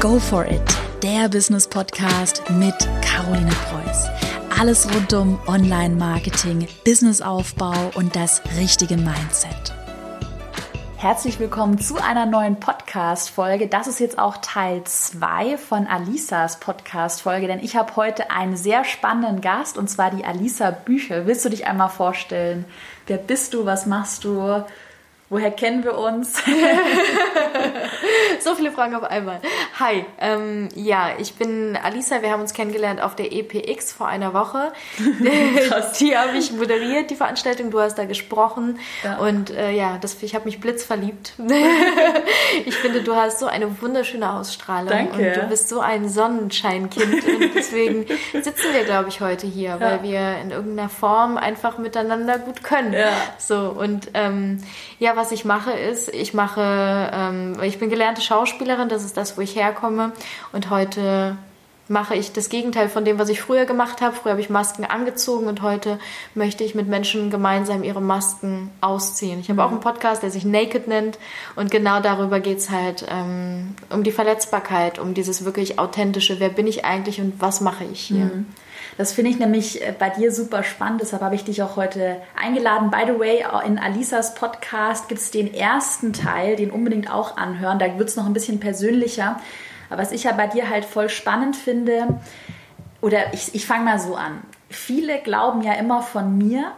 Go for it, der Business Podcast mit Caroline Preuß. Alles rund um Online-Marketing, Businessaufbau und das richtige Mindset. Herzlich willkommen zu einer neuen Podcast-Folge. Das ist jetzt auch Teil 2 von Alisas Podcast-Folge, denn ich habe heute einen sehr spannenden Gast und zwar die Alisa Bücher. Willst du dich einmal vorstellen? Wer bist du? Was machst du? Woher kennen wir uns? so viele Fragen auf einmal. Hi, ähm, ja, ich bin Alisa. Wir haben uns kennengelernt auf der EPX vor einer Woche. die habe ich moderiert, die Veranstaltung. Du hast da gesprochen. Ja. Und äh, ja, das, ich habe mich blitzverliebt. ich finde, du hast so eine wunderschöne Ausstrahlung. Danke. Und du bist so ein Sonnenscheinkind. Und deswegen sitzen wir, glaube ich, heute hier, ja. weil wir in irgendeiner Form einfach miteinander gut können. Ja. So, und ähm, ja, was ich mache, ist, ich mache, ähm, ich bin gelernte Schauspielerin, das ist das, wo ich herkomme. Und heute mache ich das Gegenteil von dem, was ich früher gemacht habe. Früher habe ich Masken angezogen und heute möchte ich mit Menschen gemeinsam ihre Masken ausziehen. Ich habe mhm. auch einen Podcast, der sich Naked nennt und genau darüber geht es halt ähm, um die Verletzbarkeit, um dieses wirklich authentische, wer bin ich eigentlich und was mache ich hier. Mhm. Das finde ich nämlich äh, bei dir super spannend, deshalb habe ich dich auch heute eingeladen. By the way, in Alisas Podcast gibt es den ersten Teil, den unbedingt auch anhören. Da wird es noch ein bisschen persönlicher. Aber was ich ja bei dir halt voll spannend finde, oder ich, ich fange mal so an. Viele glauben ja immer von mir,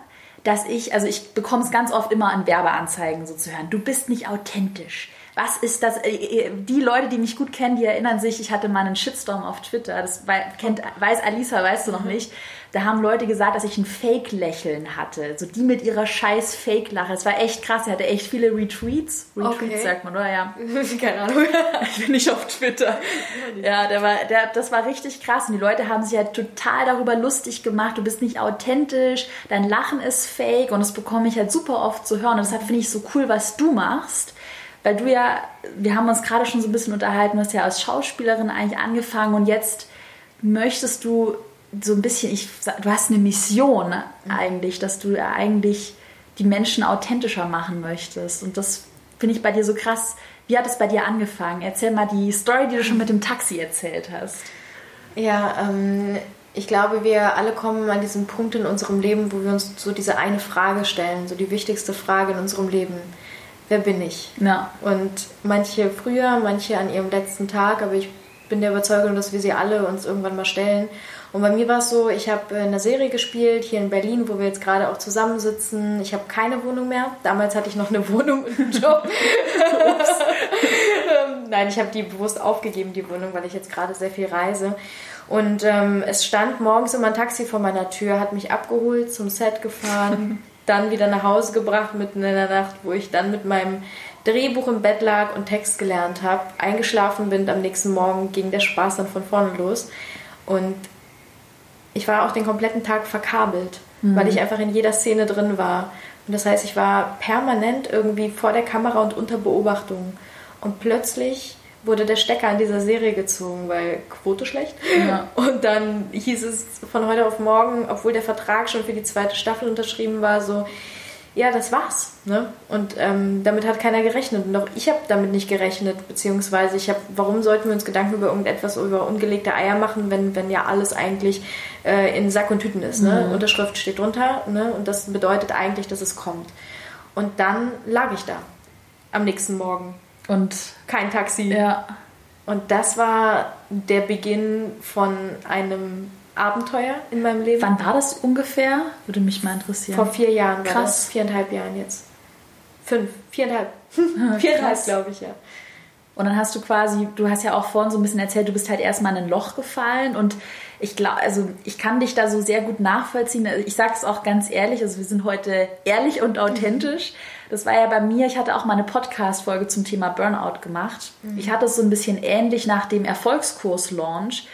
dass ich, also ich bekomme es ganz oft immer an Werbeanzeigen so zu hören, du bist nicht authentisch was ist das? Äh, äh, die Leute, die mich gut kennen, die erinnern sich, ich hatte mal einen Shitstorm auf Twitter. Das kennt, weiß Alisa, weißt du noch nicht. Da haben Leute gesagt, dass ich ein Fake-Lächeln hatte. So die mit ihrer scheiß Fake-Lache. Das war echt krass. Er hatte echt viele Retweets. Retweets okay. sagt man, oder? Ja. Keine Ahnung. ich bin nicht auf Twitter. Ja, der war, der, das war richtig krass. Und die Leute haben sich ja total darüber lustig gemacht. Du bist nicht authentisch. Dein Lachen ist fake. Und das bekomme ich halt super oft zu hören. Und deshalb finde ich so cool, was du machst weil du ja, wir haben uns gerade schon so ein bisschen unterhalten, du hast ja als Schauspielerin eigentlich angefangen und jetzt möchtest du so ein bisschen, ich, du hast eine Mission eigentlich, dass du ja eigentlich die Menschen authentischer machen möchtest. Und das finde ich bei dir so krass. Wie hat es bei dir angefangen? Erzähl mal die Story, die du schon mit dem Taxi erzählt hast. Ja, ähm, ich glaube, wir alle kommen an diesen Punkt in unserem Leben, wo wir uns so diese eine Frage stellen, so die wichtigste Frage in unserem Leben wer bin ich? Ja. Und manche früher, manche an ihrem letzten Tag, aber ich bin der Überzeugung, dass wir sie alle uns irgendwann mal stellen. Und bei mir war es so, ich habe in einer Serie gespielt, hier in Berlin, wo wir jetzt gerade auch zusammensitzen. Ich habe keine Wohnung mehr. Damals hatte ich noch eine Wohnung und einen Job. Ähm, nein, ich habe die bewusst aufgegeben, die Wohnung, weil ich jetzt gerade sehr viel reise. Und ähm, es stand morgens immer ein Taxi vor meiner Tür, hat mich abgeholt, zum Set gefahren, dann wieder nach Hause gebracht mitten in der Nacht, wo ich dann mit meinem Drehbuch im Bett lag und Text gelernt habe, eingeschlafen bin. Am nächsten Morgen ging der Spaß dann von vorne los. Und ich war auch den kompletten Tag verkabelt, mhm. weil ich einfach in jeder Szene drin war. Und das heißt, ich war permanent irgendwie vor der Kamera und unter Beobachtung. Und plötzlich wurde der Stecker an dieser Serie gezogen, weil Quote schlecht. Ja. Und dann hieß es von heute auf morgen, obwohl der Vertrag schon für die zweite Staffel unterschrieben war, so, ja, das war's. Ne? Und ähm, damit hat keiner gerechnet. Und auch ich habe damit nicht gerechnet, beziehungsweise ich habe, warum sollten wir uns Gedanken über irgendetwas, über ungelegte Eier machen, wenn, wenn ja alles eigentlich äh, in Sack und Tüten ist. Ne? Mhm. Unterschrift steht drunter ne? und das bedeutet eigentlich, dass es kommt. Und dann lag ich da am nächsten Morgen und kein Taxi. Ja. Und das war der Beginn von einem Abenteuer in meinem Leben. Wann war das ungefähr? Würde mich mal interessieren. Vor vier Jahren Krass. war das. Viereinhalb Jahren jetzt. Fünf. Viereinhalb. Viereinhalb, glaube ich, ja. Und dann hast du quasi, du hast ja auch vorhin so ein bisschen erzählt, du bist halt erstmal in ein Loch gefallen und ich glaube, also ich kann dich da so sehr gut nachvollziehen. Ich sage es auch ganz ehrlich, also wir sind heute ehrlich und authentisch. Das war ja bei mir, ich hatte auch mal eine Podcast-Folge zum Thema Burnout gemacht. Mhm. Ich hatte es so ein bisschen ähnlich nach dem Erfolgskurs-Launch.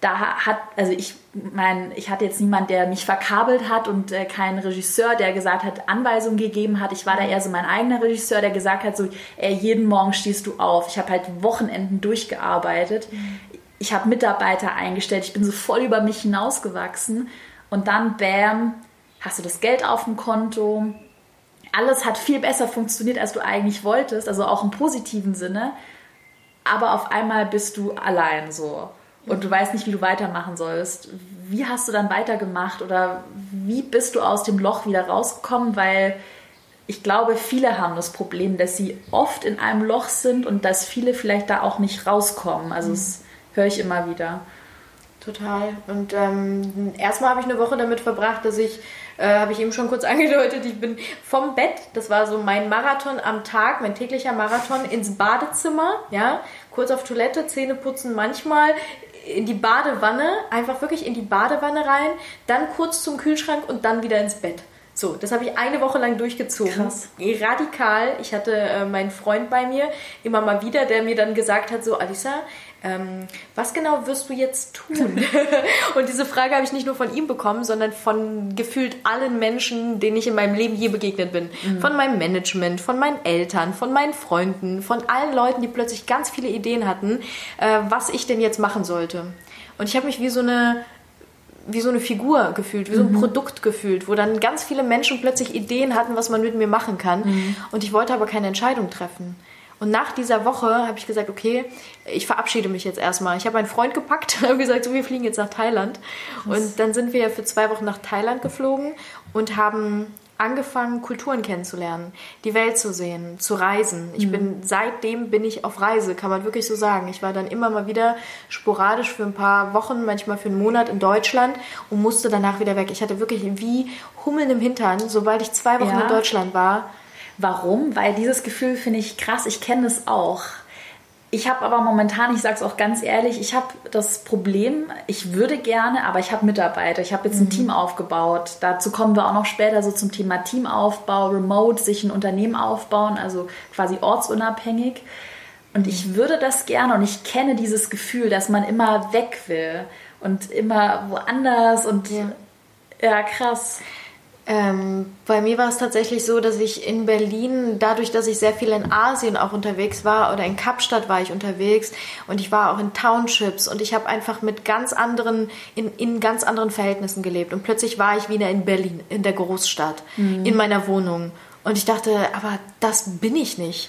Da hat, also ich meine, ich hatte jetzt niemand, der mich verkabelt hat und äh, keinen Regisseur, der gesagt hat, Anweisungen gegeben hat. Ich war da eher so mein eigener Regisseur, der gesagt hat, so, ey, jeden Morgen stehst du auf. Ich habe halt Wochenenden durchgearbeitet. Mhm. Ich habe Mitarbeiter eingestellt. Ich bin so voll über mich hinausgewachsen. Und dann, bam, hast du das Geld auf dem Konto alles hat viel besser funktioniert, als du eigentlich wolltest, also auch im positiven Sinne. aber auf einmal bist du allein so und du weißt nicht, wie du weitermachen sollst. Wie hast du dann weitergemacht oder wie bist du aus dem Loch wieder rausgekommen? Weil ich glaube, viele haben das Problem, dass sie oft in einem Loch sind und dass viele vielleicht da auch nicht rauskommen. Also das höre ich immer wieder. Total. Und ähm, erstmal habe ich eine Woche damit verbracht, dass ich, äh, habe ich eben schon kurz angedeutet, ich bin vom Bett, das war so mein Marathon am Tag, mein täglicher Marathon, ins Badezimmer, ja, kurz auf Toilette, Zähne putzen manchmal, in die Badewanne, einfach wirklich in die Badewanne rein, dann kurz zum Kühlschrank und dann wieder ins Bett. So, das habe ich eine Woche lang durchgezogen. Krass. Radikal. Ich hatte äh, meinen Freund bei mir, immer mal wieder, der mir dann gesagt hat, so, Alisa, ähm, was genau wirst du jetzt tun? und diese Frage habe ich nicht nur von ihm bekommen, sondern von gefühlt allen Menschen, denen ich in meinem Leben je begegnet bin. Mhm. Von meinem Management, von meinen Eltern, von meinen Freunden, von allen Leuten, die plötzlich ganz viele Ideen hatten, äh, was ich denn jetzt machen sollte. Und ich habe mich wie so eine wie so eine Figur gefühlt, wie so ein mhm. Produkt gefühlt, wo dann ganz viele Menschen plötzlich Ideen hatten, was man mit mir machen kann. Mhm. Und ich wollte aber keine Entscheidung treffen. Und nach dieser Woche habe ich gesagt, okay, ich verabschiede mich jetzt erstmal. Ich habe einen Freund gepackt und habe gesagt, so, wir fliegen jetzt nach Thailand. Was? Und dann sind wir für zwei Wochen nach Thailand geflogen und haben angefangen, Kulturen kennenzulernen, die Welt zu sehen, zu reisen. Ich mhm. bin seitdem bin ich auf Reise, kann man wirklich so sagen. Ich war dann immer mal wieder sporadisch für ein paar Wochen, manchmal für einen Monat in Deutschland und musste danach wieder weg. Ich hatte wirklich wie Hummeln im Hintern, sobald ich zwei Wochen ja. in Deutschland war Warum? Weil dieses Gefühl finde ich krass, ich kenne es auch. Ich habe aber momentan, ich sage es auch ganz ehrlich, ich habe das Problem, ich würde gerne, aber ich habe Mitarbeiter. Ich habe jetzt ein mhm. Team aufgebaut. Dazu kommen wir auch noch später so zum Thema Teamaufbau, Remote, sich ein Unternehmen aufbauen, also quasi ortsunabhängig. Und ich mhm. würde das gerne und ich kenne dieses Gefühl, dass man immer weg will und immer woanders und ja, ja krass. Ähm, bei mir war es tatsächlich so, dass ich in Berlin, dadurch, dass ich sehr viel in Asien auch unterwegs war oder in Kapstadt war ich unterwegs und ich war auch in Townships und ich habe einfach mit ganz anderen, in, in ganz anderen Verhältnissen gelebt. Und plötzlich war ich wieder in Berlin, in der Großstadt, mhm. in meiner Wohnung. Und ich dachte, aber das bin ich nicht.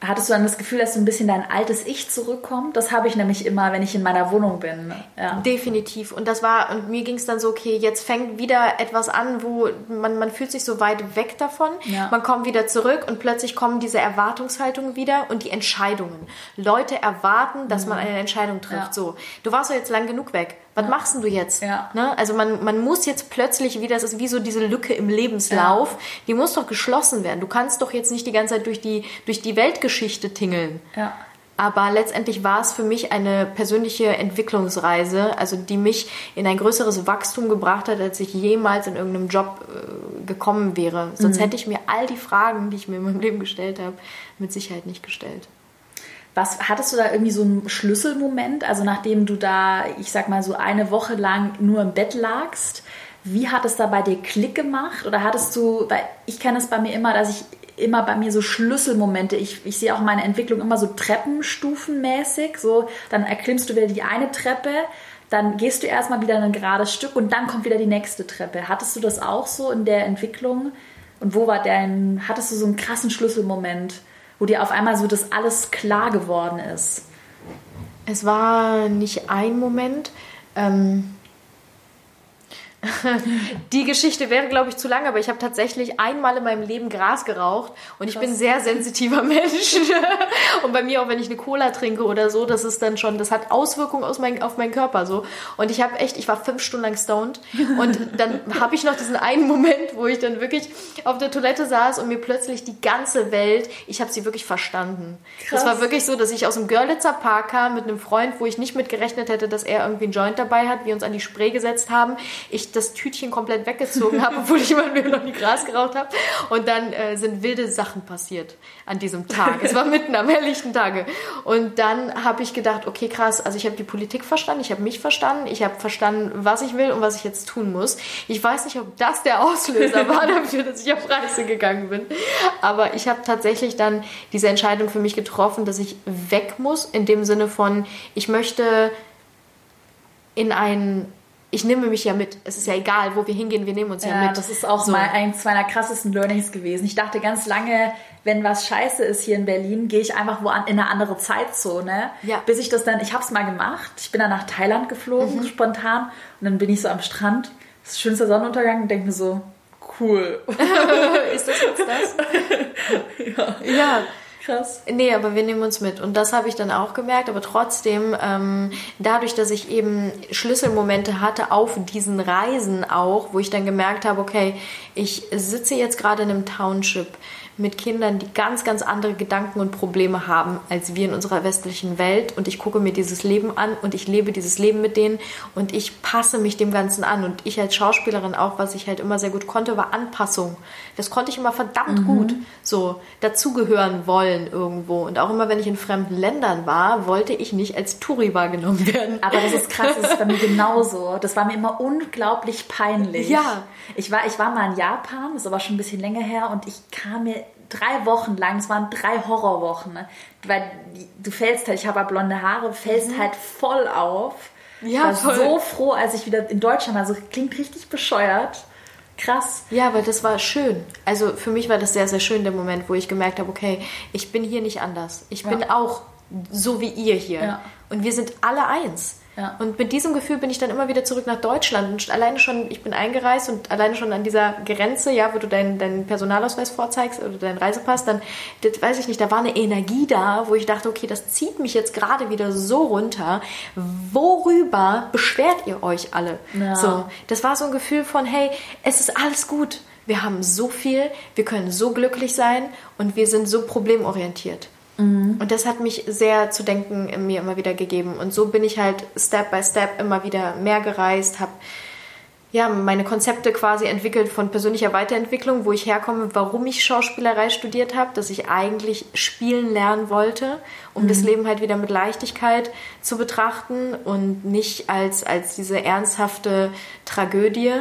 Hattest du dann das Gefühl, dass so ein bisschen dein altes Ich zurückkommt? Das habe ich nämlich immer, wenn ich in meiner Wohnung bin. Ja. Definitiv. Und das war, und mir ging es dann so, okay, jetzt fängt wieder etwas an, wo man, man fühlt sich so weit weg davon. Ja. Man kommt wieder zurück und plötzlich kommen diese Erwartungshaltungen wieder und die Entscheidungen. Leute erwarten, dass mhm. man eine Entscheidung trifft. Ja. So, du warst doch jetzt lang genug weg was ja. machst du jetzt? Ja. Ne? Also man, man muss jetzt plötzlich wieder, das ist wie so diese Lücke im Lebenslauf, die muss doch geschlossen werden. Du kannst doch jetzt nicht die ganze Zeit durch die, durch die Weltgeschichte tingeln. Ja. Aber letztendlich war es für mich eine persönliche Entwicklungsreise, also die mich in ein größeres Wachstum gebracht hat, als ich jemals in irgendeinem Job äh, gekommen wäre. Sonst mhm. hätte ich mir all die Fragen, die ich mir in meinem Leben gestellt habe, mit Sicherheit nicht gestellt. Was hattest du da irgendwie so einen Schlüsselmoment? Also nachdem du da, ich sag mal so eine Woche lang nur im Bett lagst, wie hat es da bei dir Klick gemacht? Oder hattest du, weil ich kenne es bei mir immer, dass ich immer bei mir so Schlüsselmomente, ich, ich sehe auch meine Entwicklung immer so treppenstufenmäßig. So, dann erklimmst du wieder die eine Treppe, dann gehst du erstmal wieder ein gerades Stück und dann kommt wieder die nächste Treppe. Hattest du das auch so in der Entwicklung? Und wo war dein, hattest du so einen krassen Schlüsselmoment? wo dir auf einmal so das alles klar geworden ist? Es war nicht ein Moment. Ähm, die Geschichte wäre, glaube ich, zu lang, aber ich habe tatsächlich einmal in meinem Leben Gras geraucht und ich Krass. bin ein sehr sensitiver Mensch. und bei mir auch, wenn ich eine Cola trinke oder so, das ist dann schon, das hat Auswirkungen aus mein, auf meinen Körper so. Und ich habe echt, ich war fünf Stunden lang stoned und dann habe ich noch diesen einen Moment, wo ich dann wirklich auf der Toilette saß und mir plötzlich die ganze Welt, ich habe sie wirklich verstanden. Krass. Das war wirklich so, dass ich aus dem Görlitzer Park kam mit einem Freund, wo ich nicht mit gerechnet hätte, dass er irgendwie einen Joint dabei hat, wir uns an die Spree gesetzt haben. Ich das Tütchen komplett weggezogen habe, obwohl ich immer nur noch nie Gras geraucht habe. Und dann äh, sind wilde Sachen passiert an diesem Tag. Es war mitten am helllichten Tage. Und dann habe ich gedacht, okay, krass, also ich habe die Politik verstanden, ich habe mich verstanden, ich habe verstanden, was ich will und was ich jetzt tun muss. Ich weiß nicht, ob das der Auslöser war dafür, dass ich auf Reise gegangen bin. Aber ich habe tatsächlich dann diese Entscheidung für mich getroffen, dass ich weg muss, in dem Sinne von, ich möchte in ein ich nehme mich ja mit. Es ist ja egal, wo wir hingehen, wir nehmen uns ja, ja mit. Das ist auch so. mal eins meiner krassesten Learnings gewesen. Ich dachte ganz lange, wenn was scheiße ist hier in Berlin, gehe ich einfach wo an, in eine andere Zeitzone. Ja. Bis ich das dann, ich habe es mal gemacht. Ich bin dann nach Thailand geflogen, Mhm. spontan. Und dann bin ich so am Strand. Das ist schönster Sonnenuntergang und denke mir so, cool. Ist das jetzt das? ja. ja. Krass. Nee, aber wir nehmen uns mit. Und das habe ich dann auch gemerkt. Aber trotzdem, ähm, dadurch, dass ich eben Schlüsselmomente hatte auf diesen Reisen auch, wo ich dann gemerkt habe, okay, ich sitze jetzt gerade in einem Township mit Kindern, die ganz, ganz andere Gedanken und Probleme haben als wir in unserer westlichen Welt. Und ich gucke mir dieses Leben an und ich lebe dieses Leben mit denen und ich passe mich dem Ganzen an. Und ich als Schauspielerin auch, was ich halt immer sehr gut konnte, war Anpassung. Das konnte ich immer verdammt gut. So, dazugehören wollen irgendwo. Und auch immer, wenn ich in fremden Ländern war, wollte ich nicht als Touri wahrgenommen werden. Aber das ist krass, das ist bei mir genauso. Das war mir immer unglaublich peinlich. Ja. Ich war, ich war mal in Japan, das ist aber schon ein bisschen länger her, und ich kam mir drei Wochen lang, es waren drei Horrorwochen, ne? weil du fällst halt, ich habe ja blonde Haare, fällst halt voll auf. Ja, ich war voll. so froh, als ich wieder in Deutschland war. So klingt richtig bescheuert. Krass. Ja, aber das war schön. Also für mich war das sehr, sehr schön, der Moment, wo ich gemerkt habe, okay, ich bin hier nicht anders. Ich bin Ja. auch so wie ihr hier. Ja. Und wir sind alle eins. Ja. Und mit diesem Gefühl bin ich dann immer wieder zurück nach Deutschland. Und alleine schon, ich bin eingereist und alleine schon an dieser Grenze, ja, wo du deinen, deinen Personalausweis vorzeigst oder deinen Reisepass, dann, das weiß ich nicht, da war eine Energie da, wo ich dachte, okay, das zieht mich jetzt gerade wieder so runter. Worüber beschwert ihr euch alle? Ja. So, das war so ein Gefühl von, hey, es ist alles gut. Wir haben so viel, wir können so glücklich sein und wir sind so problemorientiert. Und das hat mich sehr zu denken in mir immer wieder gegeben. Und so bin ich halt Step by Step immer wieder mehr gereist, habe ja, meine Konzepte quasi entwickelt von persönlicher Weiterentwicklung, wo ich herkomme, warum ich Schauspielerei studiert habe, dass ich eigentlich spielen lernen wollte, um das Leben halt wieder mit Leichtigkeit zu betrachten und nicht als, als diese ernsthafte Tragödie.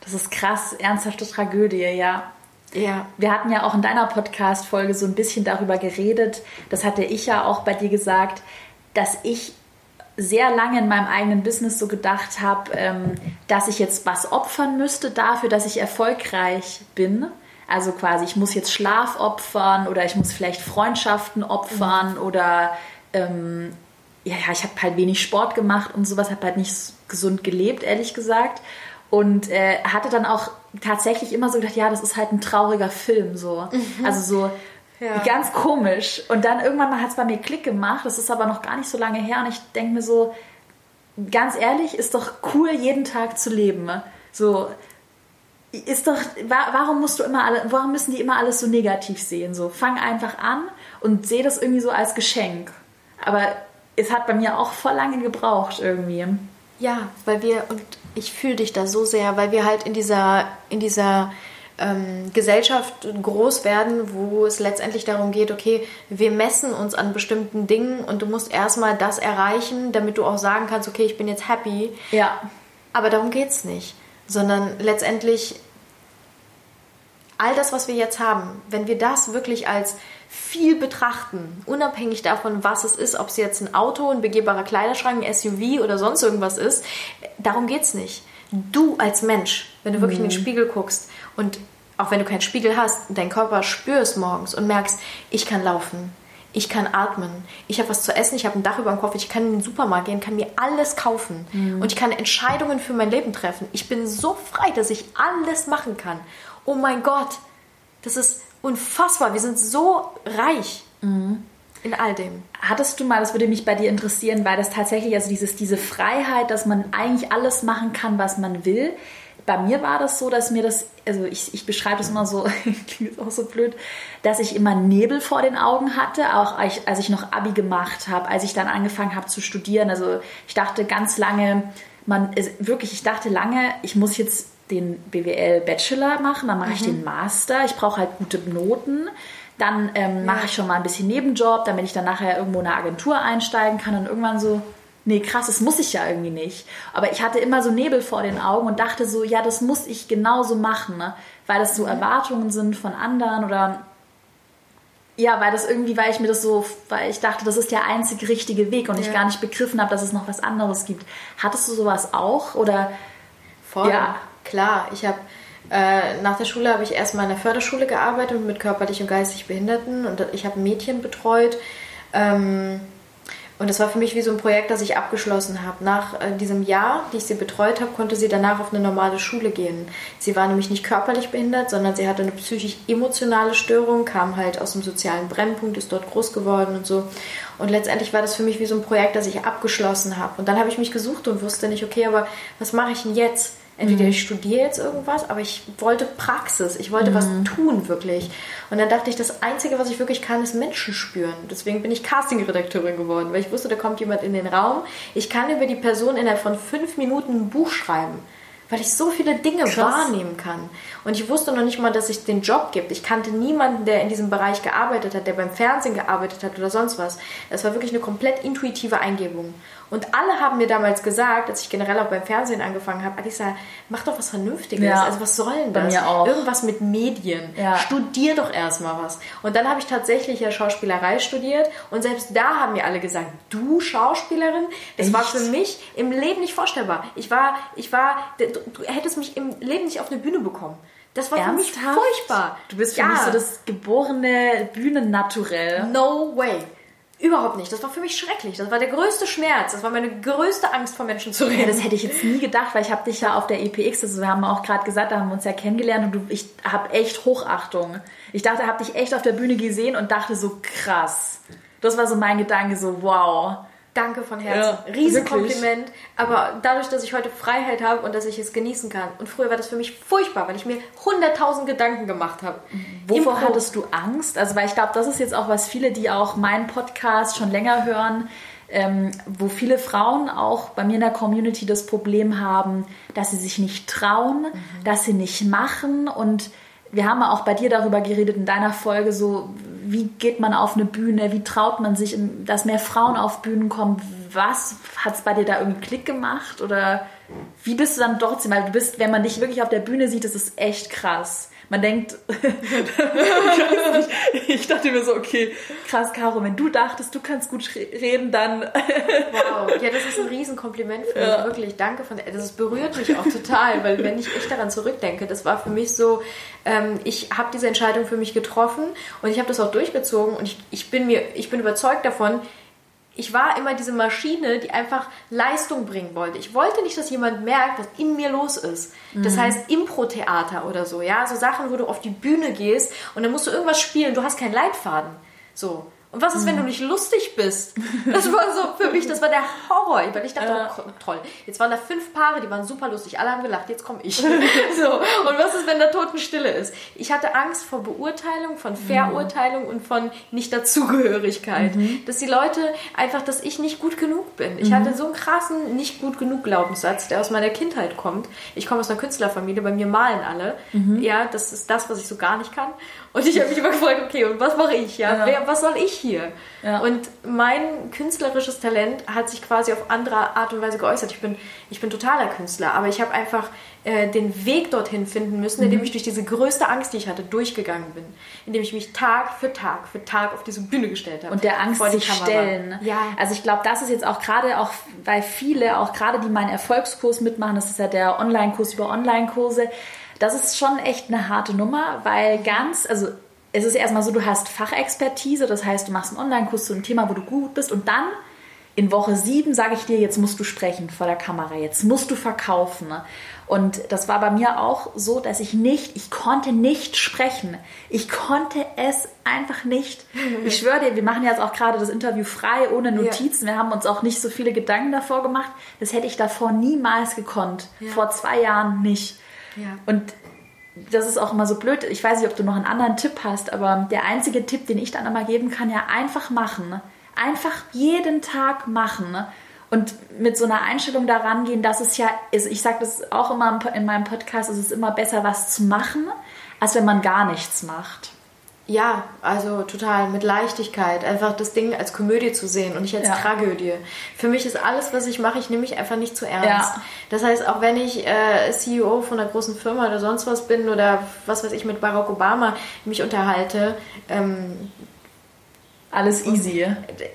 Das ist krass, ernsthafte Tragödie, ja. Ja, Wir hatten ja auch in deiner Podcast-Folge so ein bisschen darüber geredet. Das hatte ich ja auch bei dir gesagt, dass ich sehr lange in meinem eigenen Business so gedacht habe, ähm, dass ich jetzt was opfern müsste dafür, dass ich erfolgreich bin. Also quasi, ich muss jetzt Schlaf opfern oder ich muss vielleicht Freundschaften opfern oder ähm, ja, ja, ich habe halt wenig Sport gemacht und sowas, habe halt nicht gesund gelebt, ehrlich gesagt. Und äh, hatte dann auch tatsächlich immer so gedacht, ja, das ist halt ein trauriger Film, so. Also so Ja. ganz komisch. Und dann irgendwann mal hat es bei mir Klick gemacht, das ist aber noch gar nicht so lange her. Und ich denke mir so, ganz ehrlich, ist doch cool, jeden Tag zu leben. So, ist doch, wa- warum musst du immer alle, warum müssen die immer alles so negativ sehen? So, fang einfach an und sehe das irgendwie so als Geschenk. Aber es hat bei mir auch voll lange gebraucht irgendwie. Ja, weil wir, und ich fühle dich da so sehr, weil wir halt in dieser, in dieser ähm, Gesellschaft groß werden, wo es letztendlich darum geht, okay, wir messen uns an bestimmten Dingen und du musst erstmal das erreichen, damit du auch sagen kannst, okay, ich bin jetzt happy. Ja, Aber darum geht's nicht. Sondern letztendlich all das, was wir jetzt haben, wenn wir das wirklich als viel betrachten, unabhängig davon, was es ist, ob es jetzt ein Auto, ein begehbarer Kleiderschrank, ein SUV oder sonst irgendwas ist, darum geht's nicht. Du als Mensch, wenn du wirklich in den Spiegel guckst und auch wenn du keinen Spiegel hast, deinen Körper spürst morgens und merkst, ich kann laufen, ich kann atmen, ich habe was zu essen, ich habe ein Dach über dem Kopf, ich kann in den Supermarkt gehen, kann mir alles kaufen und ich kann Entscheidungen für mein Leben treffen. Ich bin so frei, dass ich alles machen kann. Oh mein Gott, das ist unfassbar. Wir sind so reich in all dem. Hattest du mal, das würde mich bei dir interessieren, weil das tatsächlich, also dieses, diese Freiheit, dass man eigentlich alles machen kann, was man will. Bei mir war das so, dass mir das, also ich, ich beschreibe das immer so, klingt auch so blöd, dass ich immer Nebel vor den Augen hatte, auch als ich, als ich noch Abi gemacht habe, als ich dann angefangen habe zu studieren. Also ich dachte ganz lange, man, wirklich, ich dachte lange, ich muss jetzt den BWL Bachelor machen, dann mache ich den Master, ich brauche halt gute Noten. Dann ähm, mache ich schon mal ein bisschen Nebenjob, damit ich dann nachher irgendwo in eine Agentur einsteigen kann und irgendwann so, nee, krass, das muss ich ja irgendwie nicht. Aber ich hatte immer so Nebel vor den Augen und dachte so, ja, das muss ich genauso machen, ne? weil das so Erwartungen sind von anderen oder ja, weil das irgendwie, weil ich mir das so, weil ich dachte, das ist der einzig richtige Weg und ich Ja. gar nicht begriffen habe, dass es noch was anderes gibt. Hattest du sowas auch oder Voll. Ja. Klar, ich habe Äh, nach der Schule habe ich erstmal in der Förderschule gearbeitet mit körperlich und geistig Behinderten und ich habe Mädchen betreut. Ähm, und das war für mich wie so ein Projekt, das ich abgeschlossen habe. Nach äh, diesem Jahr, die ich sie betreut habe, konnte sie danach auf eine normale Schule gehen. Sie war nämlich nicht körperlich behindert, sondern sie hatte eine psychisch-emotionale Störung, kam halt aus dem sozialen Brennpunkt, ist dort groß geworden und so. Und letztendlich war das für mich wie so ein Projekt, das ich abgeschlossen habe. Und dann habe ich mich gesucht und wusste nicht, okay, aber was mache ich denn jetzt? Entweder mhm. ich studiere jetzt irgendwas, aber ich wollte Praxis, ich wollte mhm. was tun wirklich. Und dann dachte ich, das Einzige, was ich wirklich kann, ist Menschen spüren. Deswegen bin ich Casting-Redakteurin geworden, weil ich wusste, da kommt jemand in den Raum. Ich kann über die Person innerhalb von fünf Minuten ein Buch schreiben weil ich so viele Dinge Krass. wahrnehmen kann. Und ich wusste noch nicht mal, dass es den Job gibt. Ich kannte niemanden, der in diesem Bereich gearbeitet hat, der beim Fernsehen gearbeitet hat oder sonst was. Es war wirklich eine komplett intuitive Eingebung. Und alle haben mir damals gesagt, als ich generell auch beim Fernsehen angefangen habe, Alisa, mach doch was Vernünftiges. Ja, also was soll denn das? Bei mir auch. Irgendwas mit Medien. Ja. Studier doch erstmal was. Und dann habe ich tatsächlich ja Schauspielerei studiert und selbst da haben mir alle gesagt, du Schauspielerin, das Echt? war für mich im Leben nicht vorstellbar. Ich war, ich war, du hättest mich im Leben nicht auf eine Bühne bekommen. Das war Ernsthaft? für mich furchtbar. Du bist für ja. mich so das geborene Bühnennaturell. No way. Überhaupt nicht. Das war für mich schrecklich. Das war der größte Schmerz. Das war meine größte Angst, vor Menschen zu reden. Ja, das hätte ich jetzt nie gedacht, weil ich habe dich ja auf der EPX, also wir haben auch gerade gesagt, da haben wir uns ja kennengelernt und du, ich habe echt Hochachtung. Ich dachte, habe dich echt auf der Bühne gesehen und dachte so krass. Das war so mein Gedanke, so wow. Danke von Herzen. Ja, Riesenkompliment. Aber dadurch, dass ich heute Freiheit habe und dass ich es genießen kann. Und früher war das für mich furchtbar, weil ich mir hunderttausend Gedanken gemacht habe. Wovor Impro. hattest du Angst? Also, weil ich glaube, das ist jetzt auch was viele, die auch meinen Podcast schon länger hören, ähm, wo viele Frauen auch bei mir in der Community das Problem haben, dass sie sich nicht trauen, mhm. dass sie nicht machen und wir haben auch bei dir darüber geredet in deiner Folge, so wie geht man auf eine Bühne, wie traut man sich, dass mehr Frauen auf Bühnen kommen. Was hat es bei dir da irgendwie Klick gemacht oder wie bist du dann trotzdem? Weil du bist, wenn man dich wirklich auf der Bühne sieht, das ist echt krass man denkt, ich dachte mir so, okay, krass, Caro, wenn du dachtest, du kannst gut reden, dann. wow, ja, das ist ein Riesenkompliment für mich, ja. wirklich. Danke von, das berührt mich auch total, weil wenn ich echt daran zurückdenke, das war für mich so, ähm, ich habe diese Entscheidung für mich getroffen und ich habe das auch durchgezogen und ich, ich bin mir, ich bin überzeugt davon, ich war immer diese Maschine, die einfach Leistung bringen wollte. Ich wollte nicht, dass jemand merkt, was in mir los ist. Das mhm. heißt Impro-Theater oder so, ja, so Sachen, wo du auf die Bühne gehst und dann musst du irgendwas spielen, du hast keinen Leitfaden. So. Und was ist, wenn du mhm. nicht lustig bist? Das war so für mich, das war der Horror. Weil ich dachte, ja. oh, toll, jetzt waren da fünf Paare, die waren super lustig, alle haben gelacht, jetzt komme ich. so. Und was ist, wenn da Totenstille ist? Ich hatte Angst vor Beurteilung, von Verurteilung mhm. und von Nicht-Dazugehörigkeit. Mhm. Dass die Leute einfach, dass ich nicht gut genug bin. Ich mhm. hatte so einen krassen Nicht gut genug Glaubenssatz, der aus meiner Kindheit kommt. Ich komme aus einer Künstlerfamilie, bei mir malen alle. Mhm. Ja, das ist das, was ich so gar nicht kann. Und ich habe mich immer gefragt, okay, und was mache ich? Ja? ja. Wer, was soll ich hier? Ja. Und mein künstlerisches Talent hat sich quasi auf andere Art und Weise geäußert. Ich bin, ich bin totaler Künstler, aber ich habe einfach äh, den Weg dorthin finden müssen, indem mhm. ich durch diese größte Angst, die ich hatte, durchgegangen bin. Indem ich mich Tag für Tag für Tag auf diese Bühne gestellt habe. Und der Angst sich Kamera. stellen. Ja. Also ich glaube, das ist jetzt auch gerade auch, weil viele, auch gerade die meinen Erfolgskurs mitmachen, das ist ja der Online-Kurs über Online-Kurse, das ist schon echt eine harte Nummer, weil ganz, also es ist erstmal so, du hast Fachexpertise, das heißt, du machst einen Online-Kurs zu einem Thema, wo du gut bist und dann in Woche sieben sage ich dir, jetzt musst du sprechen vor der Kamera, jetzt musst du verkaufen. Und das war bei mir auch so, dass ich nicht, ich konnte nicht sprechen. Ich konnte es einfach nicht. Ich schwöre dir, wir machen jetzt auch gerade das Interview frei, ohne Notizen. Ja. Wir haben uns auch nicht so viele Gedanken davor gemacht. Das hätte ich davor niemals gekonnt. Ja. Vor zwei Jahren nicht. Ja. Und das ist auch immer so blöd. Ich weiß nicht, ob du noch einen anderen Tipp hast, aber der einzige Tipp, den ich dann immer geben kann, ja, einfach machen. Einfach jeden Tag machen. Und mit so einer Einstellung daran gehen, dass es ja, ist, ich sage das auch immer in meinem Podcast, es ist immer besser, was zu machen, als wenn man gar nichts macht. Ja, also total mit Leichtigkeit, einfach das Ding als Komödie zu sehen und nicht als ja. Tragödie. Für mich ist alles, was ich mache, ich nehme mich einfach nicht zu ernst. Ja. Das heißt, auch wenn ich äh, CEO von einer großen Firma oder sonst was bin oder was weiß ich mit Barack Obama mich unterhalte, ähm, alles easy.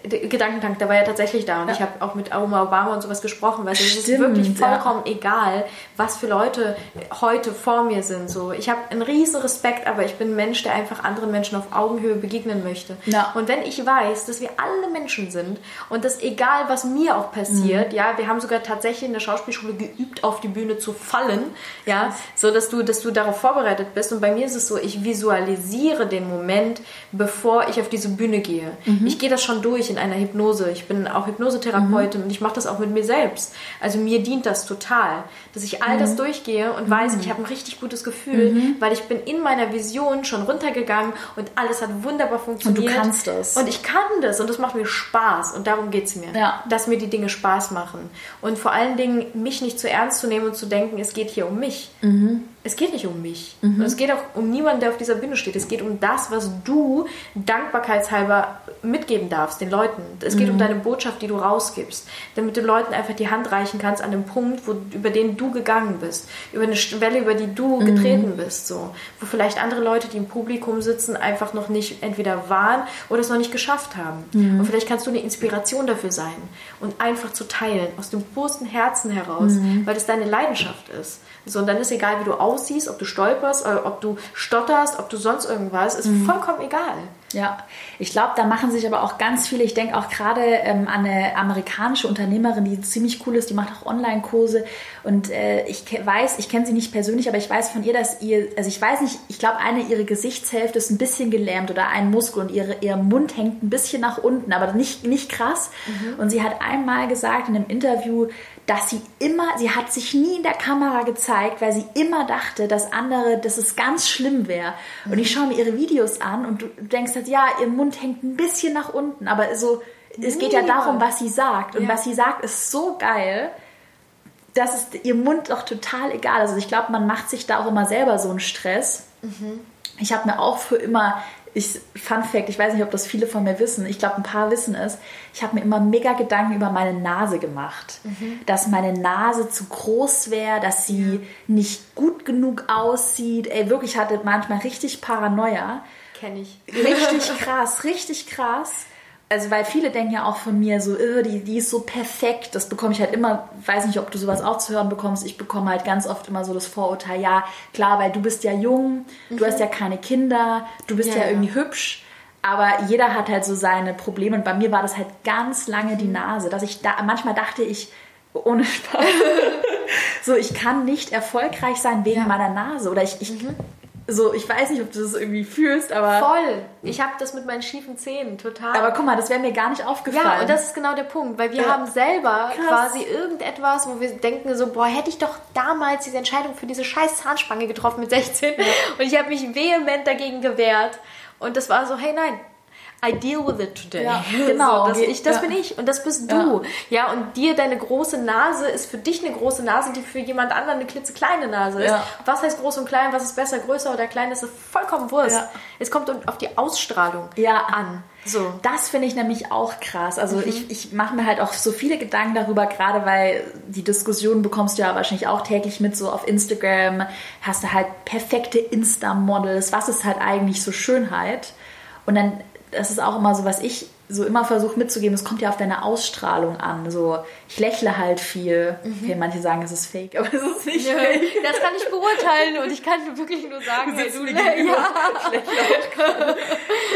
Der Gedankentank, der war ja tatsächlich da und ja. ich habe auch mit Oma Obama und sowas gesprochen, weil es ist wirklich vollkommen ja. egal, was für Leute heute vor mir sind. So, ich habe einen riesen Respekt, aber ich bin ein Mensch, der einfach anderen Menschen auf Augenhöhe begegnen möchte. Ja. Und wenn ich weiß, dass wir alle Menschen sind und dass egal, was mir auch passiert, mhm. ja, wir haben sogar tatsächlich in der Schauspielschule geübt, auf die Bühne zu fallen, ja, so dass du, dass du darauf vorbereitet bist. Und bei mir ist es so, ich visualisiere den Moment, bevor ich auf diese Bühne gehe. Mhm. Ich gehe das schon durch in einer Hypnose. Ich bin auch Hypnosetherapeutin mhm. und ich mache das auch mit mir selbst. Also mir dient das total, dass ich all das mhm. durchgehe und weiß, ich mhm. habe ein richtig gutes Gefühl, mhm. weil ich bin in meiner Vision schon runtergegangen und alles hat wunderbar funktioniert. Und du kannst das. Und ich kann das und das macht mir Spaß und darum geht es mir. Ja. Dass mir die Dinge Spaß machen. Und vor allen Dingen mich nicht zu ernst zu nehmen und zu denken, es geht hier um mich. Es geht nicht um mich. Mhm. es geht auch um niemanden, der auf dieser Bühne steht. Es geht um das, was du dankbarkeitshalber mitgeben darfst den Leuten. Es geht mhm. um deine Botschaft, die du rausgibst, damit du Leuten einfach die Hand reichen kannst an dem Punkt, wo, über den du gegangen bist, über eine Welle, über die du mhm. getreten bist, so, wo vielleicht andere Leute, die im Publikum sitzen, einfach noch nicht entweder waren oder es noch nicht geschafft haben. Mhm. Und vielleicht kannst du eine Inspiration dafür sein und einfach zu teilen aus dem pursten Herzen heraus, mhm. weil es deine Leidenschaft ist. So, und dann ist egal, wie du aussiehst, ob du stolperst, äh, ob du stotterst, ob du sonst irgendwas, ist mhm. vollkommen egal. Ja, ich glaube, da machen sich aber auch ganz viele, ich denke auch gerade ähm, an eine amerikanische Unternehmerin, die ziemlich cool ist, die macht auch Online-Kurse und äh, ich weiß, ich kenne sie nicht persönlich, aber ich weiß von ihr, dass ihr, also ich weiß nicht, ich glaube, eine ihre Gesichtshälfte ist ein bisschen gelähmt oder ein Muskel und ihre, ihr Mund hängt ein bisschen nach unten, aber nicht, nicht krass. Mhm. Und sie hat einmal gesagt in einem Interview, dass sie immer, sie hat sich nie in der Kamera gezeigt, weil sie immer dachte, dass andere, dass es ganz schlimm wäre. Und ich schaue mir ihre Videos an und du denkst halt, ja, ihr Mund hängt ein bisschen nach unten, aber so, es geht ja darum, was sie sagt. Und ja. was sie sagt, ist so geil, dass es ihr Mund doch total egal ist. Also ich glaube, man macht sich da auch immer selber so einen Stress. Mhm. Ich habe mir auch für immer ich, Fun Fact, ich weiß nicht, ob das viele von mir wissen, ich glaube, ein paar wissen es, ich habe mir immer mega Gedanken über meine Nase gemacht. Mhm. Dass meine Nase zu groß wäre, dass sie nicht gut genug aussieht. Ey, wirklich hatte manchmal richtig Paranoia. Kenne ich. Richtig krass, richtig krass also weil viele denken ja auch von mir so, die, die ist so perfekt. Das bekomme ich halt immer, weiß nicht, ob du sowas auch zu hören bekommst. Ich bekomme halt ganz oft immer so das Vorurteil, ja, klar, weil du bist ja jung, mhm. du hast ja keine Kinder, du bist ja, ja irgendwie ja. hübsch. Aber jeder hat halt so seine Probleme und bei mir war das halt ganz lange die Nase, dass ich da, manchmal dachte ich, ohne Spaß, so ich kann nicht erfolgreich sein wegen ja. meiner Nase oder ich, ich mhm so, ich weiß nicht, ob du das irgendwie fühlst, aber. Voll! Ich habe das mit meinen schiefen Zähnen, total. Aber guck mal, das wäre mir gar nicht aufgefallen. Ja, und das ist genau der Punkt, weil wir ja. haben selber Krass. quasi irgendetwas, wo wir denken so, boah, hätte ich doch damals diese Entscheidung für diese scheiß Zahnspange getroffen mit 16 ja. und ich habe mich vehement dagegen gewehrt. Und das war so, hey, nein, I deal with it today. Ja, genau. So, das, ich, das ja. bin ich und das bist du. Ja. ja, und dir, deine große Nase ist für dich eine große Nase, die für jemand anderen eine klitzekleine Nase ist. Was heißt groß und klein, was ist besser, größer oder klein, das ist vollkommen Wurst. Es kommt auf die Ausstrahlung an. So. Das finde ich nämlich auch krass. Also mhm. ich, ich mache mir halt auch so viele Gedanken darüber, gerade weil die Diskussion bekommst du ja wahrscheinlich auch täglich mit, so auf Instagram hast du halt perfekte Insta-Models. Was ist halt eigentlich so Schönheit? Und dann das ist auch immer so, was ich so immer versuche mitzugeben, es kommt ja auf deine Ausstrahlung an. So, ich lächle halt viel. Mhm. Okay, manche sagen, es ist fake, aber es ist nicht ja, fake. Das kann ich beurteilen und ich kann wirklich nur sagen, hey, du ja.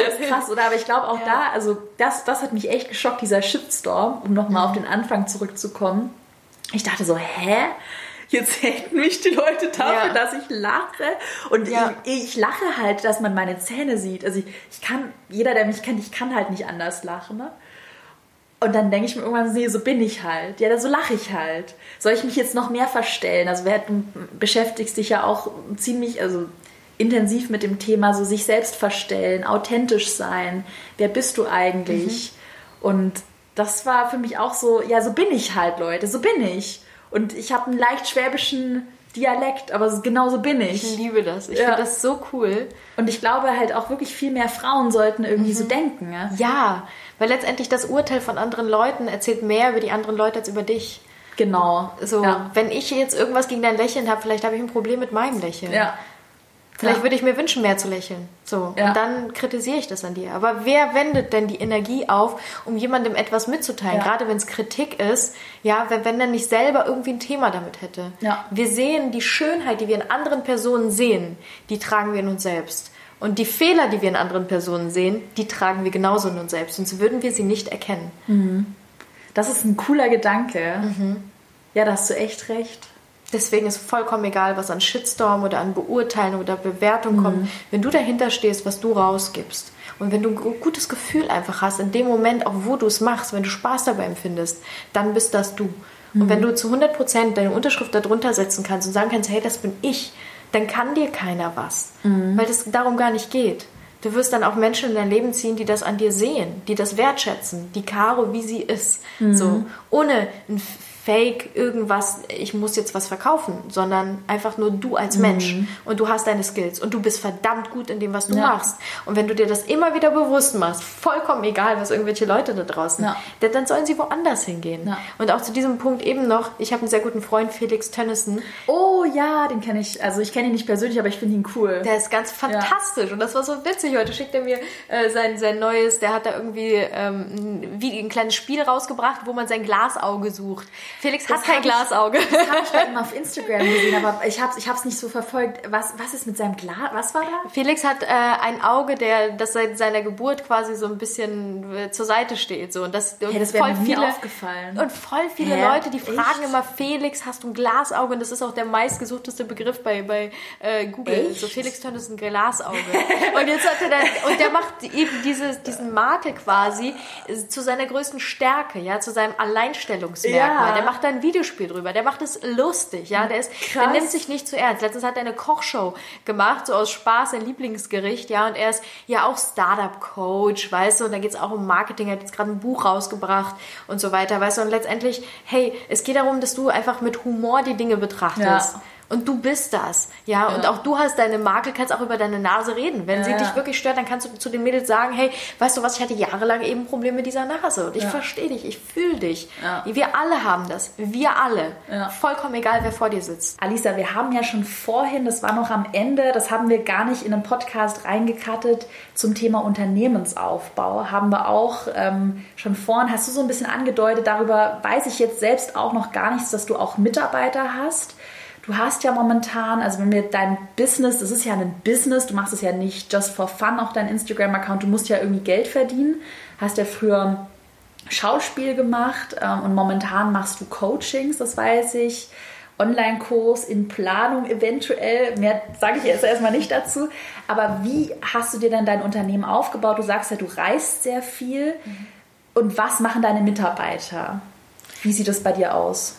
Das ist krass, oder? Aber ich glaube auch ja. da, also das, das hat mich echt geschockt, dieser Shitstorm, um nochmal mhm. auf den Anfang zurückzukommen. Ich dachte so, hä? Jetzt haten mich die Leute dafür, ja. dass ich lache. Und ja. ich, ich, lache halt, dass man meine Zähne sieht. Also ich, ich kann, jeder, der mich kennt, ich kann halt nicht anders lachen. Ne? Und dann denke ich mir irgendwann, nee, so bin ich halt. Ja, so lache ich halt. Soll ich mich jetzt noch mehr verstellen? Also wer, du beschäftigst dich ja auch ziemlich, also intensiv mit dem Thema so sich selbst verstellen, authentisch sein. Wer bist du eigentlich? Mhm. Und das war für mich auch so, ja, so bin ich halt, Leute, so bin ich. Und ich habe einen leicht schwäbischen Dialekt, aber genauso bin ich. Ich liebe das. Ich ja. finde das so cool. Und ich glaube halt auch wirklich viel mehr Frauen sollten irgendwie mhm. so denken. Ja? ja, weil letztendlich das Urteil von anderen Leuten erzählt mehr über die anderen Leute als über dich. Genau. So, ja. wenn ich jetzt irgendwas gegen dein Lächeln habe, vielleicht habe ich ein Problem mit meinem Lächeln. Ja. Vielleicht ja. würde ich mir wünschen, mehr zu lächeln. So. Ja. Und dann kritisiere ich das an dir. Aber wer wendet denn die Energie auf, um jemandem etwas mitzuteilen? Ja. Gerade wenn es Kritik ist, ja, wenn, wenn er nicht selber irgendwie ein Thema damit hätte. Ja. Wir sehen die Schönheit, die wir in anderen Personen sehen, die tragen wir in uns selbst. Und die Fehler, die wir in anderen Personen sehen, die tragen wir genauso in uns selbst. Sonst würden wir sie nicht erkennen. Mhm. Das ist ein cooler Gedanke. Mhm. Ja, da hast du echt recht. Deswegen ist vollkommen egal, was an Shitstorm oder an Beurteilung oder Bewertung mhm. kommt. Wenn du dahinter stehst, was du rausgibst und wenn du ein gutes Gefühl einfach hast, in dem Moment, auch wo du es machst, wenn du Spaß dabei empfindest, dann bist das du. Mhm. Und wenn du zu 100 Prozent deine Unterschrift darunter setzen kannst und sagen kannst, hey, das bin ich, dann kann dir keiner was, mhm. weil es darum gar nicht geht. Du wirst dann auch Menschen in dein Leben ziehen, die das an dir sehen, die das wertschätzen, die Caro, wie sie ist. Mhm. So, ohne ein Fake irgendwas, ich muss jetzt was verkaufen, sondern einfach nur du als Mensch mhm. und du hast deine Skills und du bist verdammt gut in dem, was du ja. machst. Und wenn du dir das immer wieder bewusst machst, vollkommen egal, was irgendwelche Leute da draußen, ja. dann sollen sie woanders hingehen. Ja. Und auch zu diesem Punkt eben noch, ich habe einen sehr guten Freund, Felix Tönnissen. Oh ja, den kenne ich, also ich kenne ihn nicht persönlich, aber ich finde ihn cool. Der ist ganz fantastisch und das war so witzig. Heute schickt er mir äh, sein, sein neues, der hat da irgendwie ähm, wie ein kleines Spiel rausgebracht, wo man sein Glasauge sucht. Felix hat kein Glasauge. Ich, das habe ich halt mal auf Instagram gesehen, aber ich habe es ich nicht so verfolgt. Was, was ist mit seinem Glas? Was war da? Felix hat äh, ein Auge, der, das seit seiner Geburt quasi so ein bisschen äh, zur Seite steht. So. Und das, hey, das mir viele, aufgefallen. Und voll viele Hä? Leute, die fragen Echt? immer, Felix, hast du ein Glasauge? Und das ist auch der meistgesuchteste Begriff bei, bei äh, Google. Echt? So Felix Turner ist ein Glasauge. und jetzt hat er dann, und der macht eben dieses, diesen Makel quasi zu seiner größten Stärke, ja, zu seinem Alleinstellungsmerkmal. Ja. Macht da ein Videospiel drüber. Der macht es lustig, ja. Der ist, der nimmt sich nicht zu ernst. Letztens hat er eine Kochshow gemacht, so aus Spaß, sein Lieblingsgericht, ja. Und er ist ja auch Startup-Coach, weißt du. Und da geht es auch um Marketing. Er hat jetzt gerade ein Buch rausgebracht und so weiter, weißt du. Und letztendlich, hey, es geht darum, dass du einfach mit Humor die Dinge betrachtest. Ja. Und du bist das, ja? ja. Und auch du hast deine Marke, kannst auch über deine Nase reden. Wenn ja, sie ja. dich wirklich stört, dann kannst du zu den Mädels sagen, hey, weißt du was, ich hatte jahrelang eben Probleme mit dieser Nase und ich verstehe dich, ich fühle dich. Wir alle haben das, wir alle. Vollkommen egal, wer vor dir sitzt. Alisa, wir haben ja schon vorhin, das war noch am Ende, das haben wir gar nicht in den Podcast reingekattet, zum Thema Unternehmensaufbau. Haben wir auch ähm, schon vorhin, hast du so ein bisschen angedeutet, darüber weiß ich jetzt selbst auch noch gar nichts, dass du auch Mitarbeiter hast. Du hast ja momentan, also wenn wir dein Business, das ist ja ein Business, du machst es ja nicht just for fun auf deinem Instagram-Account, du musst ja irgendwie Geld verdienen. Hast ja früher Schauspiel gemacht ähm, und momentan machst du Coachings, das weiß ich. Online-Kurs in Planung eventuell. Mehr sage ich jetzt erstmal nicht dazu. Aber wie hast du dir dann dein Unternehmen aufgebaut? Du sagst ja, du reist sehr viel. Mhm. Und was machen deine Mitarbeiter? Wie sieht das bei dir aus?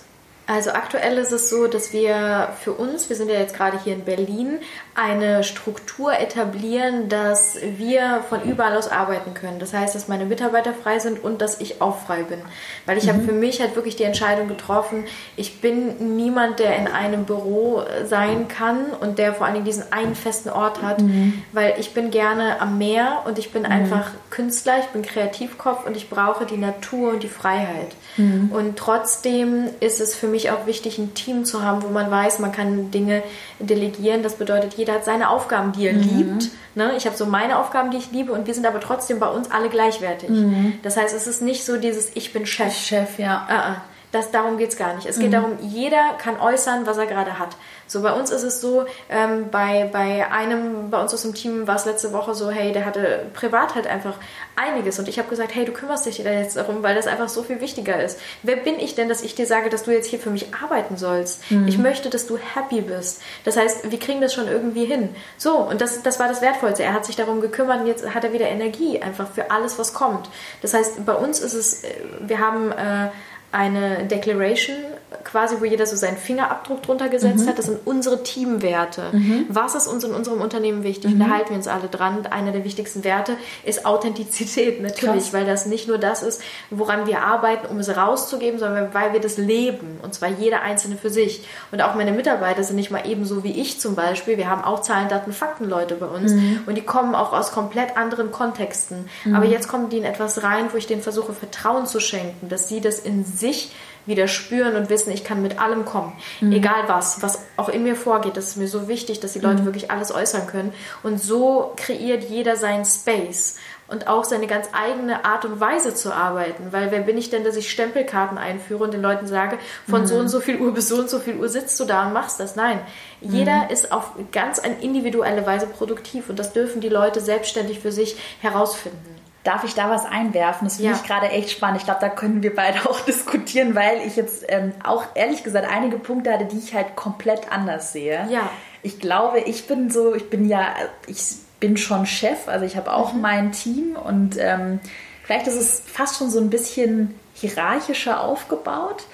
Also aktuell ist es so, dass wir für uns, wir sind ja jetzt gerade hier in Berlin, eine Struktur etablieren, dass wir von überall aus arbeiten können. Das heißt, dass meine Mitarbeiter frei sind und dass ich auch frei bin. Weil ich mhm. habe für mich halt wirklich die Entscheidung getroffen, ich bin niemand, der in einem Büro sein kann und der vor allen Dingen diesen einen festen Ort hat, mhm. weil ich bin gerne am Meer und ich bin mhm. einfach Künstler, ich bin Kreativkopf und ich brauche die Natur und die Freiheit. Mhm. Und trotzdem ist es für mich mich auch wichtig, ein Team zu haben, wo man weiß, man kann Dinge delegieren. Das bedeutet, jeder hat seine Aufgaben, die er mhm. liebt. Ne? Ich habe so meine Aufgaben, die ich liebe und wir sind aber trotzdem bei uns alle gleichwertig. Mhm. Das heißt, es ist nicht so dieses Ich bin Chef. Chef, ja. Uh -uh. Das, darum geht es gar nicht. Es geht mhm. darum, jeder kann äußern, was er gerade hat. So, bei uns ist es so, ähm, bei, bei einem bei uns aus dem Team war es letzte Woche so, hey, der hatte privat halt einfach einiges und ich habe gesagt, hey, du kümmerst dich da jetzt darum, weil das einfach so viel wichtiger ist. Wer bin ich denn, dass ich dir sage, dass du jetzt hier für mich arbeiten sollst? Mhm. Ich möchte, dass du happy bist. Das heißt, wir kriegen das schon irgendwie hin. So, und das, das war das Wertvollste. Er hat sich darum gekümmert und jetzt hat er wieder Energie einfach für alles, was kommt. Das heißt, bei uns ist es, äh, wir haben äh, eine Declaration quasi, wo jeder so seinen Fingerabdruck drunter gesetzt mhm. hat. Das sind unsere Teamwerte. Mhm. Was ist uns in unserem Unternehmen wichtig? Mhm. Und da halten wir uns alle dran. Einer der wichtigsten Werte ist Authentizität natürlich, Krass. weil das nicht nur das ist, woran wir arbeiten, um es rauszugeben, sondern weil wir das leben. Und zwar jeder Einzelne für sich. Und auch meine Mitarbeiter sind nicht mal ebenso wie ich zum Beispiel. Wir haben auch Zahlen, Daten, Fakten Leute bei uns. Mhm. Und die kommen auch aus komplett anderen Kontexten. Mhm. Aber jetzt kommen die in etwas rein, wo ich denen versuche, Vertrauen zu schenken, dass sie das in sich wieder spüren und wissen, ich kann mit allem kommen. Mhm. Egal was, was auch in mir vorgeht. Das ist mir so wichtig, dass die Leute mhm. wirklich alles äußern können. Und so kreiert jeder seinen Space und auch seine ganz eigene Art und Weise zu arbeiten. Weil wer bin ich denn, dass ich Stempelkarten einführe und den Leuten sage, von mhm. so und so viel Uhr bis so und so viel Uhr sitzt du da und machst das? Nein. Jeder mhm. ist auf ganz eine individuelle Weise produktiv und das dürfen die Leute selbstständig für sich herausfinden. Darf ich da was einwerfen? Das finde ja. ich gerade echt spannend. Ich glaube, da können wir beide auch diskutieren, weil ich jetzt ähm, auch ehrlich gesagt einige Punkte hatte, die ich halt komplett anders sehe. Ja. Ich glaube, ich bin so, ich bin ja, ich bin schon Chef, also ich habe auch mhm. mein Team und ähm, vielleicht ist es fast schon so ein bisschen hierarchischer aufgebaut.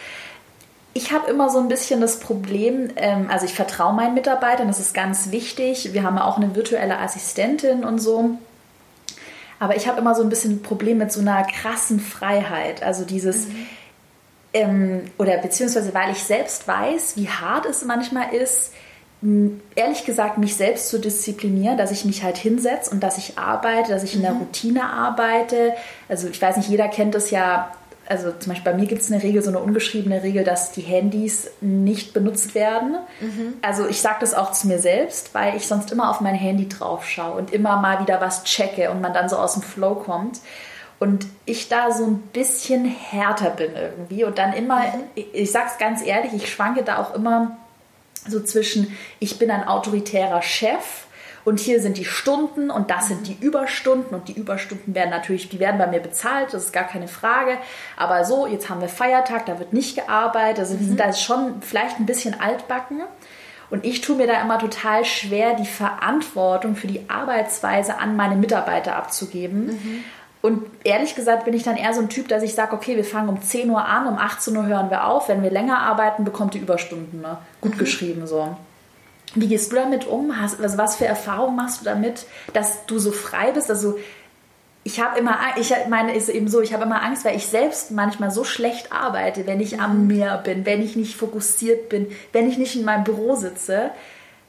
Ich habe immer so ein bisschen das Problem, ähm, also ich vertraue meinen Mitarbeitern, das ist ganz wichtig. Wir haben auch eine virtuelle Assistentin und so. Aber ich habe immer so ein bisschen ein Problem mit so einer krassen Freiheit. Also dieses, mhm. ähm, oder beziehungsweise weil ich selbst weiß, wie hart es manchmal ist, ehrlich gesagt mich selbst zu disziplinieren, dass ich mich halt hinsetze und dass ich arbeite, dass ich in der mhm. Routine arbeite. Also ich weiß nicht, jeder kennt das ja. Also zum Beispiel bei mir gibt es eine Regel, so eine ungeschriebene Regel, dass die Handys nicht benutzt werden. Mhm. Also ich sage das auch zu mir selbst, weil ich sonst immer auf mein Handy drauf schaue und immer mal wieder was checke und man dann so aus dem Flow kommt. Und ich da so ein bisschen härter bin irgendwie und dann immer, mhm. ich, ich sag's ganz ehrlich, ich schwanke da auch immer so zwischen, ich bin ein autoritärer Chef und hier sind die Stunden und das sind die Überstunden und die Überstunden werden natürlich, die werden bei mir bezahlt, das ist gar keine Frage. Aber so, jetzt haben wir Feiertag, da wird nicht gearbeitet, also wir sind mhm. da schon vielleicht ein bisschen altbacken. Und ich tue mir da immer total schwer, die Verantwortung für die Arbeitsweise an meine Mitarbeiter abzugeben. Mhm. Und ehrlich gesagt bin ich dann eher so ein Typ, dass ich sage, okay, wir fangen um 10 Uhr an, um 18 Uhr hören wir auf. Wenn wir länger arbeiten, bekommt ihr Überstunden. Ne? Gut mhm. geschrieben so. Wie gehst du damit um? Hast, also was für Erfahrungen machst du damit, dass du so frei bist? Also ich habe immer, ich meine, ist eben so, ich habe immer Angst, weil ich selbst manchmal so schlecht arbeite, wenn ich am mhm. Meer bin, wenn ich nicht fokussiert bin, wenn ich nicht in meinem Büro sitze,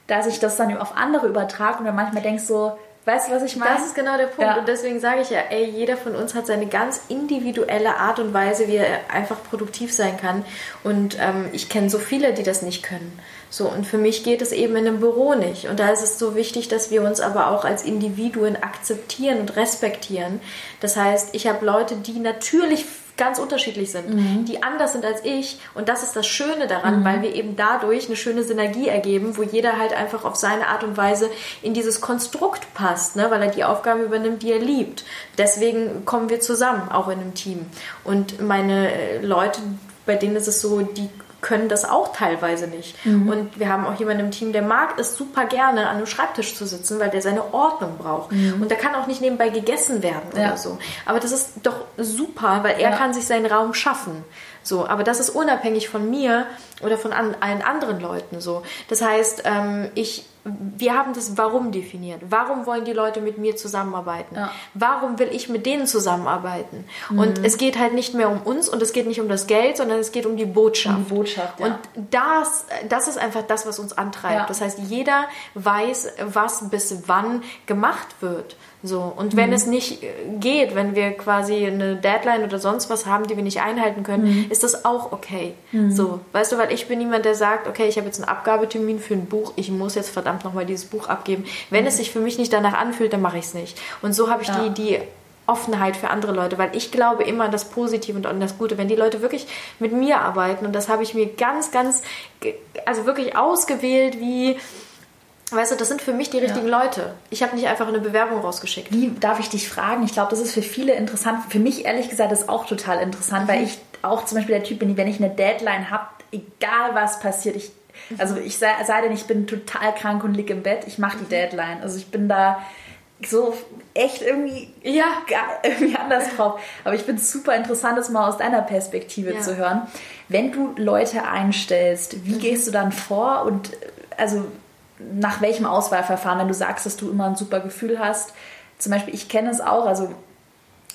dass ich das dann auf andere übertrage und dann manchmal denke so, Weißt du, was ich meine? Das ist genau der Punkt. Ja. Und deswegen sage ich ja, ey, jeder von uns hat seine ganz individuelle Art und Weise, wie er einfach produktiv sein kann. Und ähm, ich kenne so viele, die das nicht können. So, und für mich geht es eben in einem Büro nicht. Und da ist es so wichtig, dass wir uns aber auch als Individuen akzeptieren und respektieren. Das heißt, ich habe Leute, die natürlich ganz unterschiedlich sind, mhm. die anders sind als ich. Und das ist das Schöne daran, mhm. weil wir eben dadurch eine schöne Synergie ergeben, wo jeder halt einfach auf seine Art und Weise in dieses Konstrukt passt, ne? weil er die Aufgaben übernimmt, die er liebt. Deswegen kommen wir zusammen, auch in einem Team. Und meine äh, Leute, bei denen ist es so, die können das auch teilweise nicht. Mhm. Und wir haben auch jemanden im Team, der mag es super gerne, an einem Schreibtisch zu sitzen, weil der seine Ordnung braucht. Mhm. Und der kann auch nicht nebenbei gegessen werden ja. oder so. Aber das ist doch super, weil er ja. kann sich seinen Raum schaffen. So, aber das ist unabhängig von mir oder von an, allen anderen Leuten so. Das heißt, ähm, ich wir haben das Warum definiert. Warum wollen die Leute mit mir zusammenarbeiten? Ja. Warum will ich mit denen zusammenarbeiten? Mhm. Und es geht halt nicht mehr um uns und es geht nicht um das Geld, sondern es geht um die Botschaft. Um die Botschaft ja. Und das, das ist einfach das, was uns antreibt. Ja. Das heißt, jeder weiß, was bis wann gemacht wird. So. Und wenn mhm. es nicht äh, geht, wenn wir quasi eine Deadline oder sonst was haben, die wir nicht einhalten können, mhm. ist das auch okay. Mhm. So. Weißt du, weil ich bin jemand, der sagt, okay, ich habe jetzt einen Abgabetermin für ein Buch, ich muss jetzt verdammt nochmal dieses Buch abgeben. Wenn mhm. es sich für mich nicht danach anfühlt, dann mache ich es nicht. Und so habe ich ja. die, die Offenheit für andere Leute, weil ich glaube immer an das Positive und an das Gute. Wenn die Leute wirklich mit mir arbeiten, und das habe ich mir ganz, ganz, also wirklich ausgewählt, wie Weißt du, das sind für mich die richtigen ja. Leute. Ich habe nicht einfach eine Bewerbung rausgeschickt. Wie darf ich dich fragen? Ich glaube, das ist für viele interessant. Für mich ehrlich gesagt ist auch total interessant, mhm. weil ich auch zum Beispiel der Typ bin, wenn ich eine Deadline habe, egal was passiert, ich mhm. also ich sei, sei denn, ich bin total krank und liege im Bett, ich mache die mhm. Deadline. Also ich bin da so echt irgendwie, ja. irgendwie anders drauf. Aber ich finde es super interessant, das mal aus deiner Perspektive ja. zu hören. Wenn du Leute einstellst, wie mhm. gehst du dann vor und also nach welchem Auswahlverfahren, wenn du sagst, dass du immer ein super Gefühl hast. Zum Beispiel, ich kenne es auch, also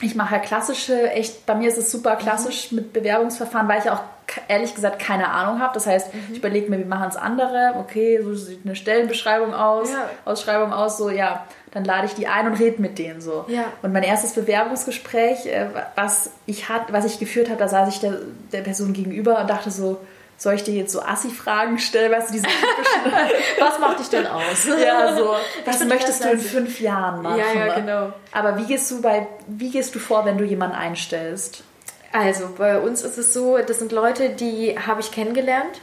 ich mache ja klassische, echt, bei mir ist es super klassisch mhm. mit Bewerbungsverfahren, weil ich auch ehrlich gesagt keine Ahnung habe. Das heißt, mhm. ich überlege mir, wie machen es andere? Okay, so sieht eine Stellenbeschreibung aus, ja. Ausschreibung aus, so ja, dann lade ich die ein und rede mit denen so. Ja. Und mein erstes Bewerbungsgespräch, äh, was ich hat, was ich geführt habe, da saß ich der, der Person gegenüber und dachte so, soll ich dir jetzt so Assi-Fragen stellen, weißt du, diese typischen. was macht dich denn aus? ja, so. Was möchtest du in fünf Jahren machen? Ja, ja, genau. Aber wie gehst du bei, wie gehst du vor, wenn du jemanden einstellst? Also, bei uns ist es so, das sind Leute, die habe ich kennengelernt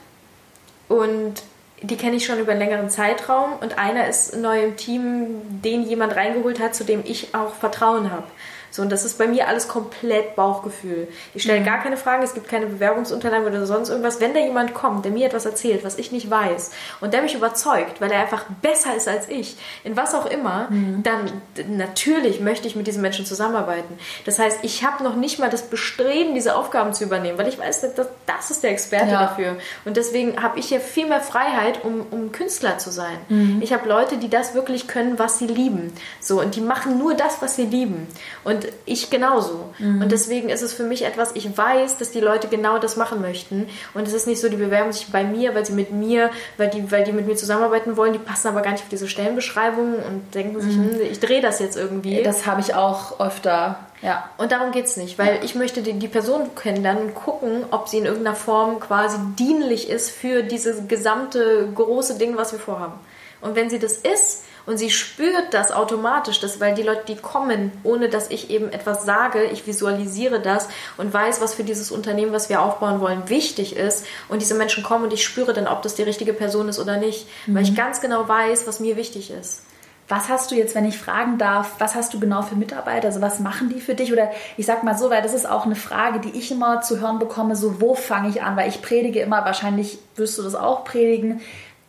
und die kenne ich schon über einen längeren Zeitraum und einer ist neu im Team, den jemand reingeholt hat, zu dem ich auch Vertrauen habe. So, und das ist bei mir alles komplett Bauchgefühl. Ich stelle mhm. gar keine Fragen, es gibt keine Bewerbungsunterlagen oder sonst irgendwas. Wenn da jemand kommt, der mir etwas erzählt, was ich nicht weiß, und der mich überzeugt, weil er einfach besser ist als ich, in was auch immer, mhm. dann natürlich möchte ich mit diesen Menschen zusammenarbeiten. Das heißt, ich habe noch nicht mal das Bestreben, diese Aufgaben zu übernehmen, weil ich weiß, dass das ist der Experte ja. dafür. Und deswegen habe ich hier viel mehr Freiheit, um, um Künstler zu sein. Mhm. Ich habe Leute, die das wirklich können, was sie lieben. So, und die machen nur das, was sie lieben. Und und ich genauso. Mhm. Und deswegen ist es für mich etwas, ich weiß, dass die Leute genau das machen möchten. Und es ist nicht so, die bewerben sich bei mir, weil sie mit mir, weil die, weil die mit mir zusammenarbeiten wollen, die passen aber gar nicht auf diese Stellenbeschreibung und denken sich, mhm. hm, ich drehe das jetzt irgendwie. Das habe ich auch öfter. Ja. Und darum geht es nicht, weil ja. ich möchte die, die Person kennenlernen und gucken, ob sie in irgendeiner Form quasi dienlich ist für dieses gesamte große Ding, was wir vorhaben. Und wenn sie das ist, und sie spürt das automatisch, dass, weil die Leute, die kommen, ohne dass ich eben etwas sage, ich visualisiere das und weiß, was für dieses Unternehmen, was wir aufbauen wollen, wichtig ist. Und diese Menschen kommen und ich spüre dann, ob das die richtige Person ist oder nicht, mhm. weil ich mhm. ganz genau weiß, was mir wichtig ist. Was hast du jetzt, wenn ich fragen darf, was hast du genau für Mitarbeiter? Also was machen die für dich? Oder ich sag mal so, weil das ist auch eine Frage, die ich immer zu hören bekomme, so wo fange ich an? Weil ich predige immer, wahrscheinlich wirst du das auch predigen,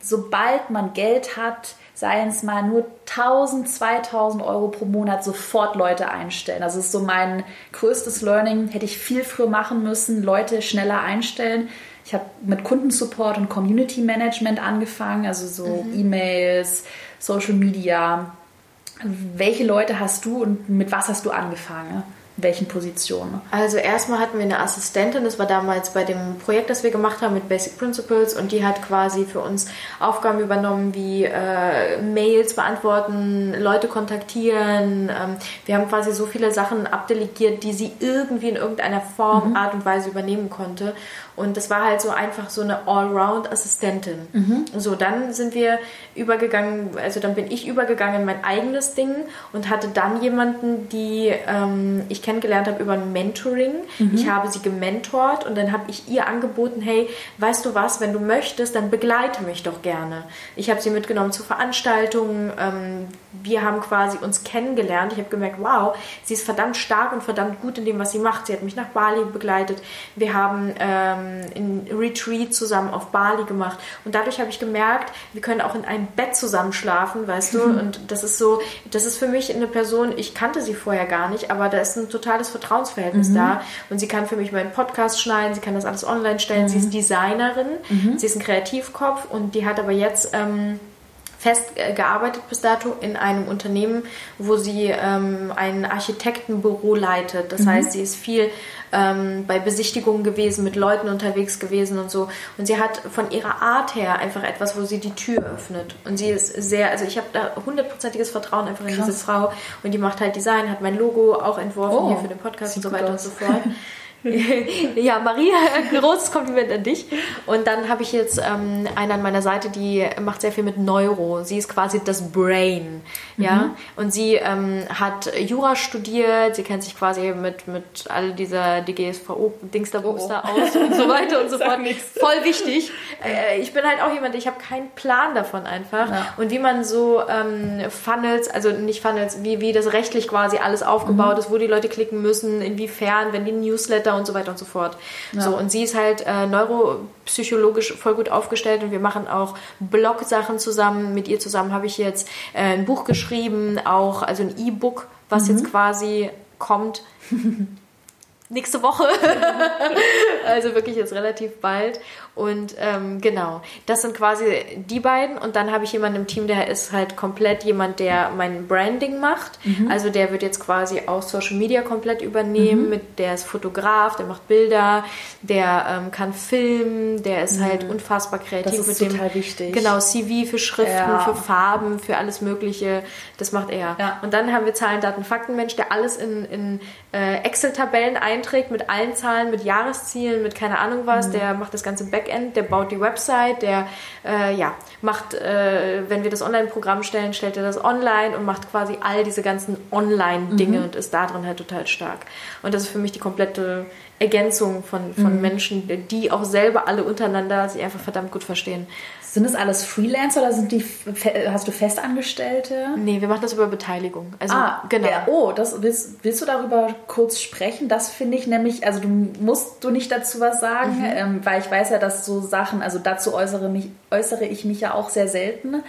sobald man Geld hat, seien es mal nur 1000, 2000 Euro pro Monat sofort Leute einstellen. Das ist so mein größtes Learning. Hätte ich viel früher machen müssen, Leute schneller einstellen. Ich habe mit Kundensupport und Community Management angefangen, also so mhm. E-Mails, Social Media. Welche Leute hast du und mit was hast du angefangen? Welchen Positionen? Also erstmal hatten wir eine Assistentin, das war damals bei dem Projekt, das wir gemacht haben mit Basic Principles und die hat quasi für uns Aufgaben übernommen wie äh, Mails beantworten, Leute kontaktieren. Ähm, wir haben quasi so viele Sachen abdelegiert, die sie irgendwie in irgendeiner Form, mhm. Art und Weise übernehmen konnte. Und das war halt so einfach so eine Allround-Assistentin. Mhm. So, dann sind wir übergegangen, also dann bin ich übergegangen in mein eigenes Ding und hatte dann jemanden, die ähm, ich kennengelernt habe über ein Mentoring. Mhm. Ich habe sie gementort und dann habe ich ihr angeboten, hey, weißt du was, wenn du möchtest, dann begleite mich doch gerne. Ich habe sie mitgenommen zu Veranstaltungen. Ähm, wir haben quasi uns kennengelernt. Ich habe gemerkt, wow, sie ist verdammt stark und verdammt gut in dem, was sie macht. Sie hat mich nach Bali begleitet. Wir haben ähm, ein Retreat zusammen auf Bali gemacht. Und dadurch habe ich gemerkt, wir können auch in einem Bett zusammen schlafen, weißt du? Und das ist so, das ist für mich eine Person, ich kannte sie vorher gar nicht, aber da ist ein totales Vertrauensverhältnis mhm. da. Und sie kann für mich meinen Podcast schneiden, sie kann das alles online stellen. Mhm. Sie ist Designerin, mhm. sie ist ein Kreativkopf und die hat aber jetzt. Ähm, fest gearbeitet bis dato in einem Unternehmen, wo sie ähm, ein Architektenbüro leitet. Das mhm. heißt, sie ist viel ähm, bei Besichtigungen gewesen, mit Leuten unterwegs gewesen und so. Und sie hat von ihrer Art her einfach etwas, wo sie die Tür öffnet. Und sie ist sehr, also ich habe da hundertprozentiges Vertrauen einfach in Krass. diese Frau. Und die macht halt Design, hat mein Logo auch entworfen oh, hier für den Podcast und so weiter und so fort. ja, Maria, großes Kompliment an dich. Und dann habe ich jetzt ähm, eine an meiner Seite, die macht sehr viel mit Neuro. Sie ist quasi das Brain. Ja, mhm. und sie ähm, hat Jura studiert. Sie kennt sich quasi mit, mit all dieser DGSVO, Dingster, Bumster oh. aus und so weiter und so fort. Voll wichtig. Äh, ich bin halt auch jemand, ich habe keinen Plan davon einfach. Ja. Und wie man so ähm, Funnels, also nicht Funnels, wie, wie das rechtlich quasi alles aufgebaut mhm. ist, wo die Leute klicken müssen, inwiefern, wenn die Newsletter Newsletter und so weiter und so fort. Ja. So, und sie ist halt äh, neuropsychologisch voll gut aufgestellt und wir machen auch Blog-Sachen zusammen. Mit ihr zusammen habe ich jetzt äh, ein Buch geschrieben, auch also ein E-Book, was mhm. jetzt quasi kommt. nächste Woche. also wirklich jetzt relativ bald. Und ähm, genau, das sind quasi die beiden. Und dann habe ich jemanden im Team, der ist halt komplett jemand, der mein Branding macht. Mhm. Also der wird jetzt quasi auch Social Media komplett übernehmen. Mhm. Mit, der ist Fotograf, der macht Bilder, der ähm, kann filmen, der ist halt mhm. halt unfassbar kreativ. Das ist mit total dem, wichtig. Genau, CV für Schriften, ja. für Farben, für alles Mögliche. Das macht er. Ja. Und dann haben wir Zahlen, Daten, Fakten, Mensch, der alles in, in äh, Excel-Tabellen einträgt mit allen Zahlen, mit Jahreszielen, mit keine Ahnung was. Mhm. Der macht das ganze Backend, der baut die Website, der äh, ja, macht, äh, wenn wir das Online-Programm stellen, stellt er das online und macht quasi all diese ganzen Online-Dinge mhm. und ist darin halt total stark. Und das ist für mich die komplette Ergänzung von, von mhm. Menschen, die auch selber alle untereinander sich einfach verdammt gut verstehen. Sind das alles Freelancer oder sind die, hast du Festangestellte? Nee, wir machen das über Beteiligung. Also, ah, genau. Ja, oh, das, willst, willst du darüber kurz sprechen? Das finde ich nämlich, also du musst du nicht dazu was sagen, mhm. ähm, weil ich weiß ja, dass so Sachen, also dazu äußere, mich, äußere ich mich ja auch sehr selten.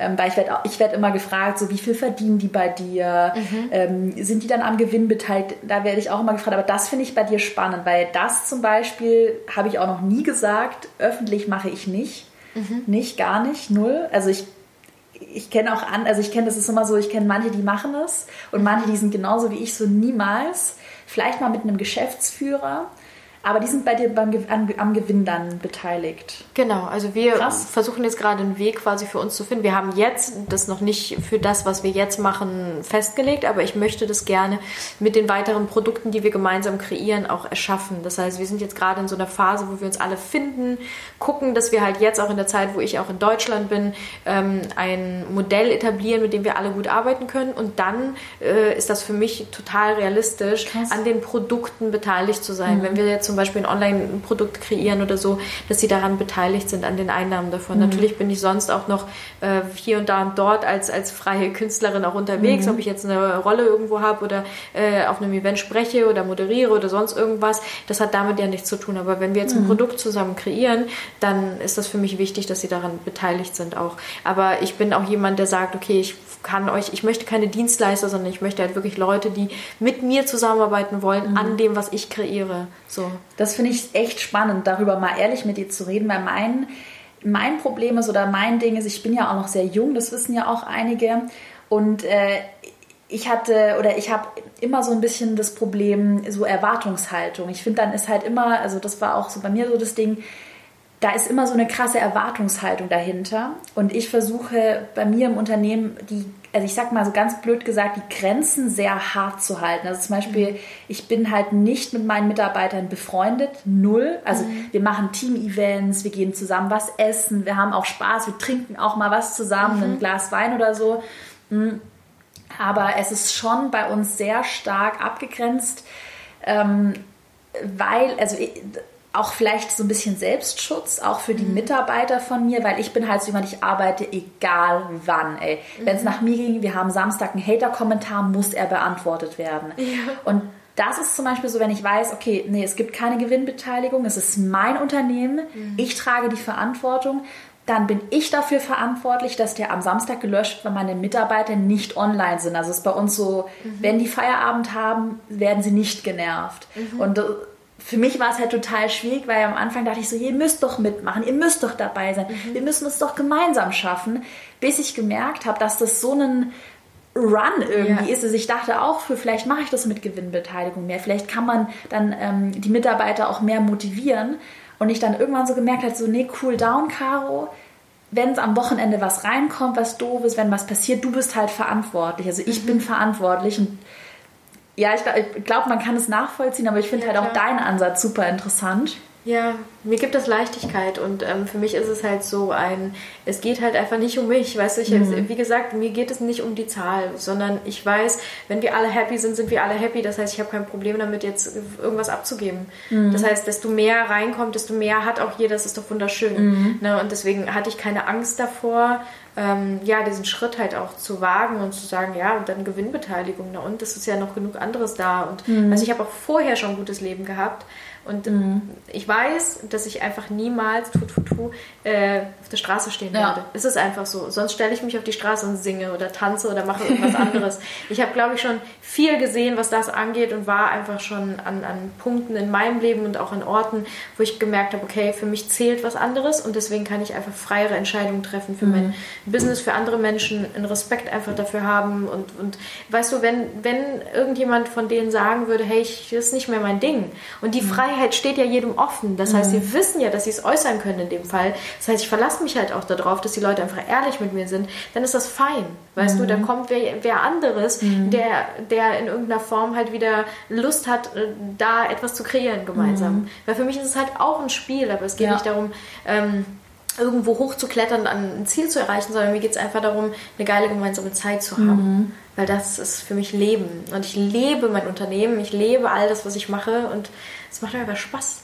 Ähm, weil ich werde ich werd immer gefragt, so wie viel verdienen die bei dir? Mhm. Ähm, sind die dann am Gewinn beteiligt? Da werde ich auch immer gefragt. Aber das finde ich bei dir spannend, weil das zum Beispiel habe ich auch noch nie gesagt, öffentlich mache ich nicht. Mhm. Nicht, gar nicht, null. Also ich ich kenne auch an, also ich kenne, das ist immer so, ich kenne manche, die machen es und manche, die sind genauso wie ich, so niemals. Vielleicht mal mit einem Geschäftsführer, aber die sind bei dir beim, am, am Gewinn dann beteiligt. Genau, also wir Krass. versuchen jetzt gerade einen Weg quasi für uns zu finden. Wir haben jetzt das noch nicht für das, was wir jetzt machen, festgelegt, aber ich möchte das gerne mit den weiteren Produkten, die wir gemeinsam kreieren, auch erschaffen. Das heißt, wir sind jetzt gerade in so einer Phase, wo wir uns alle finden, gucken, dass wir halt jetzt auch in der Zeit, wo ich auch in Deutschland bin, ähm, ein Modell etablieren, mit dem wir alle gut arbeiten können. Und dann äh, ist das für mich total realistisch, Krass. an den Produkten beteiligt zu sein. Mhm. Wenn wir jetzt zum Beispiel ein Online-Produkt kreieren oder so, dass sie daran beteiligt sind, an den Einnahmen davon. Mhm. Natürlich bin ich sonst auch noch äh, hier und da und dort als, als freie Künstlerin auch unterwegs, mhm. ob ich jetzt eine Rolle irgendwo habe oder äh, auf einem Event spreche oder moderiere oder sonst irgendwas. Das hat damit ja nichts zu tun. Aber wenn wir jetzt ein mhm. Produkt zusammen kreieren, dann ist das für mich wichtig, dass sie daran beteiligt sind auch. Aber ich bin auch jemand, der sagt, okay, ich kann euch, ich möchte keine Dienstleister, sondern ich möchte halt wirklich Leute, die mit mir zusammenarbeiten wollen mhm. an dem, was ich kreiere. So. Das finde ich echt spannend, darüber mal ehrlich mit dir zu reden, weil mein, mein Problem ist oder mein Ding ist, ich bin ja auch noch sehr jung, das wissen ja auch einige. Und äh, ich hatte oder ich habe immer so ein bisschen das Problem, so Erwartungshaltung. Ich finde, dann ist halt immer, also das war auch so bei mir so das Ding, da ist immer so eine krasse Erwartungshaltung dahinter. Und ich versuche bei mir im Unternehmen die, also ich sag mal so ganz blöd gesagt, die Grenzen sehr hart zu halten. Also zum Beispiel, mhm. ich bin halt nicht mit meinen Mitarbeitern befreundet, null. Also mhm. wir machen Team-Events, wir gehen zusammen was essen, wir haben auch Spaß, wir trinken auch mal was zusammen, mhm. ein Glas Wein oder so. Mhm. Aber es ist schon bei uns sehr stark abgegrenzt, ähm, weil, also auch vielleicht so ein bisschen Selbstschutz, auch für die mhm. Mitarbeiter von mir, weil ich bin halt so jemand, ich arbeite egal wann, ey. Mhm. Wenn es nach mir ging, wir haben Samstag einen Hater-Kommentar, muss er beantwortet werden. Ja. Und das ist zum Beispiel so, wenn ich weiß, okay, nee, es gibt keine Gewinnbeteiligung, es ist mein Unternehmen, mhm. ich trage die Verantwortung, dann bin ich dafür verantwortlich, dass der am Samstag gelöscht wird, weil meine Mitarbeiter nicht online sind. Also es ist bei uns so, mhm. wenn die Feierabend haben, werden sie nicht genervt. Mhm. Und für mich war es halt total schwierig, weil am Anfang dachte ich so, ihr müsst doch mitmachen, ihr müsst doch dabei sein, mhm. wir müssen es doch gemeinsam schaffen, bis ich gemerkt habe, dass das so ein Run irgendwie ja. ist. Also ich dachte auch, für vielleicht mache ich das mit Gewinnbeteiligung mehr, vielleicht kann man dann ähm, die Mitarbeiter auch mehr motivieren und ich dann irgendwann so gemerkt habe, so nee, cool down, Caro, wenn es am Wochenende was reinkommt, was doof ist, wenn was passiert, du bist halt verantwortlich. Also ich mhm. bin verantwortlich und ja, ich glaube, glaub, man kann es nachvollziehen, aber ich finde ja, halt auch deinen Ansatz super interessant. Ja, mir gibt es Leichtigkeit und ähm, für mich ist es halt so ein, es geht halt einfach nicht um mich, weißt du, ich, mhm. wie gesagt, mir geht es nicht um die Zahl, sondern ich weiß, wenn wir alle happy sind, sind wir alle happy, das heißt, ich habe kein Problem damit, jetzt irgendwas abzugeben. Mhm. Das heißt, desto mehr reinkommt, desto mehr hat auch jeder, das ist doch wunderschön. Mhm. Ne? Und deswegen hatte ich keine Angst davor, ähm, ja, diesen Schritt halt auch zu wagen und zu sagen, ja, und dann Gewinnbeteiligung, na und, es ist ja noch genug anderes da. Und mhm. also ich habe auch vorher schon ein gutes Leben gehabt und mhm. ich weiß, dass ich einfach niemals tu, tu, tu, äh, auf der Straße stehen ja. werde. Es ist einfach so. Sonst stelle ich mich auf die Straße und singe oder tanze oder mache irgendwas anderes. Ich habe, glaube ich, schon viel gesehen, was das angeht und war einfach schon an, an Punkten in meinem Leben und auch an Orten, wo ich gemerkt habe, okay, für mich zählt was anderes und deswegen kann ich einfach freiere Entscheidungen treffen für mhm. mein Business, für andere Menschen, einen Respekt einfach dafür haben. Und, und weißt du, wenn, wenn irgendjemand von denen sagen würde, hey, ich, das ist nicht mehr mein Ding und die mhm. Freiheit Freiheit steht ja jedem offen. Das heißt, sie mhm. wissen ja, dass sie es äußern können in dem Fall. Das heißt, ich verlasse mich halt auch darauf, dass die Leute einfach ehrlich mit mir sind. Dann ist das fein. Weißt mhm. du, da mhm. kommt wer, wer anderes, mhm. der, der in irgendeiner Form halt wieder Lust hat, äh, da etwas zu kreieren gemeinsam. Mhm. Weil für mich ist es halt auch ein Spiel, aber es geht ja. nicht darum, ähm, irgendwo hochzuklettern, an ein Ziel zu erreichen, sondern mir geht es einfach darum, eine geile gemeinsame Zeit zu haben. Mhm. Weil das ist für mich Leben. Und ich lebe mein Unternehmen, ich lebe all das, was ich mache und es macht einfach Spaß.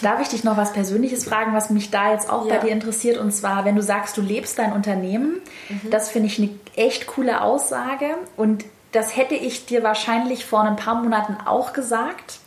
Darf ich dich noch was Persönliches fragen, was mich da jetzt auch ja. bei dir interessiert? Und zwar, wenn du sagst, du lebst dein Unternehmen, mhm. das finde ich eine echt coole Aussage. Und das hätte ich dir wahrscheinlich vor ein paar Monaten auch gesagt.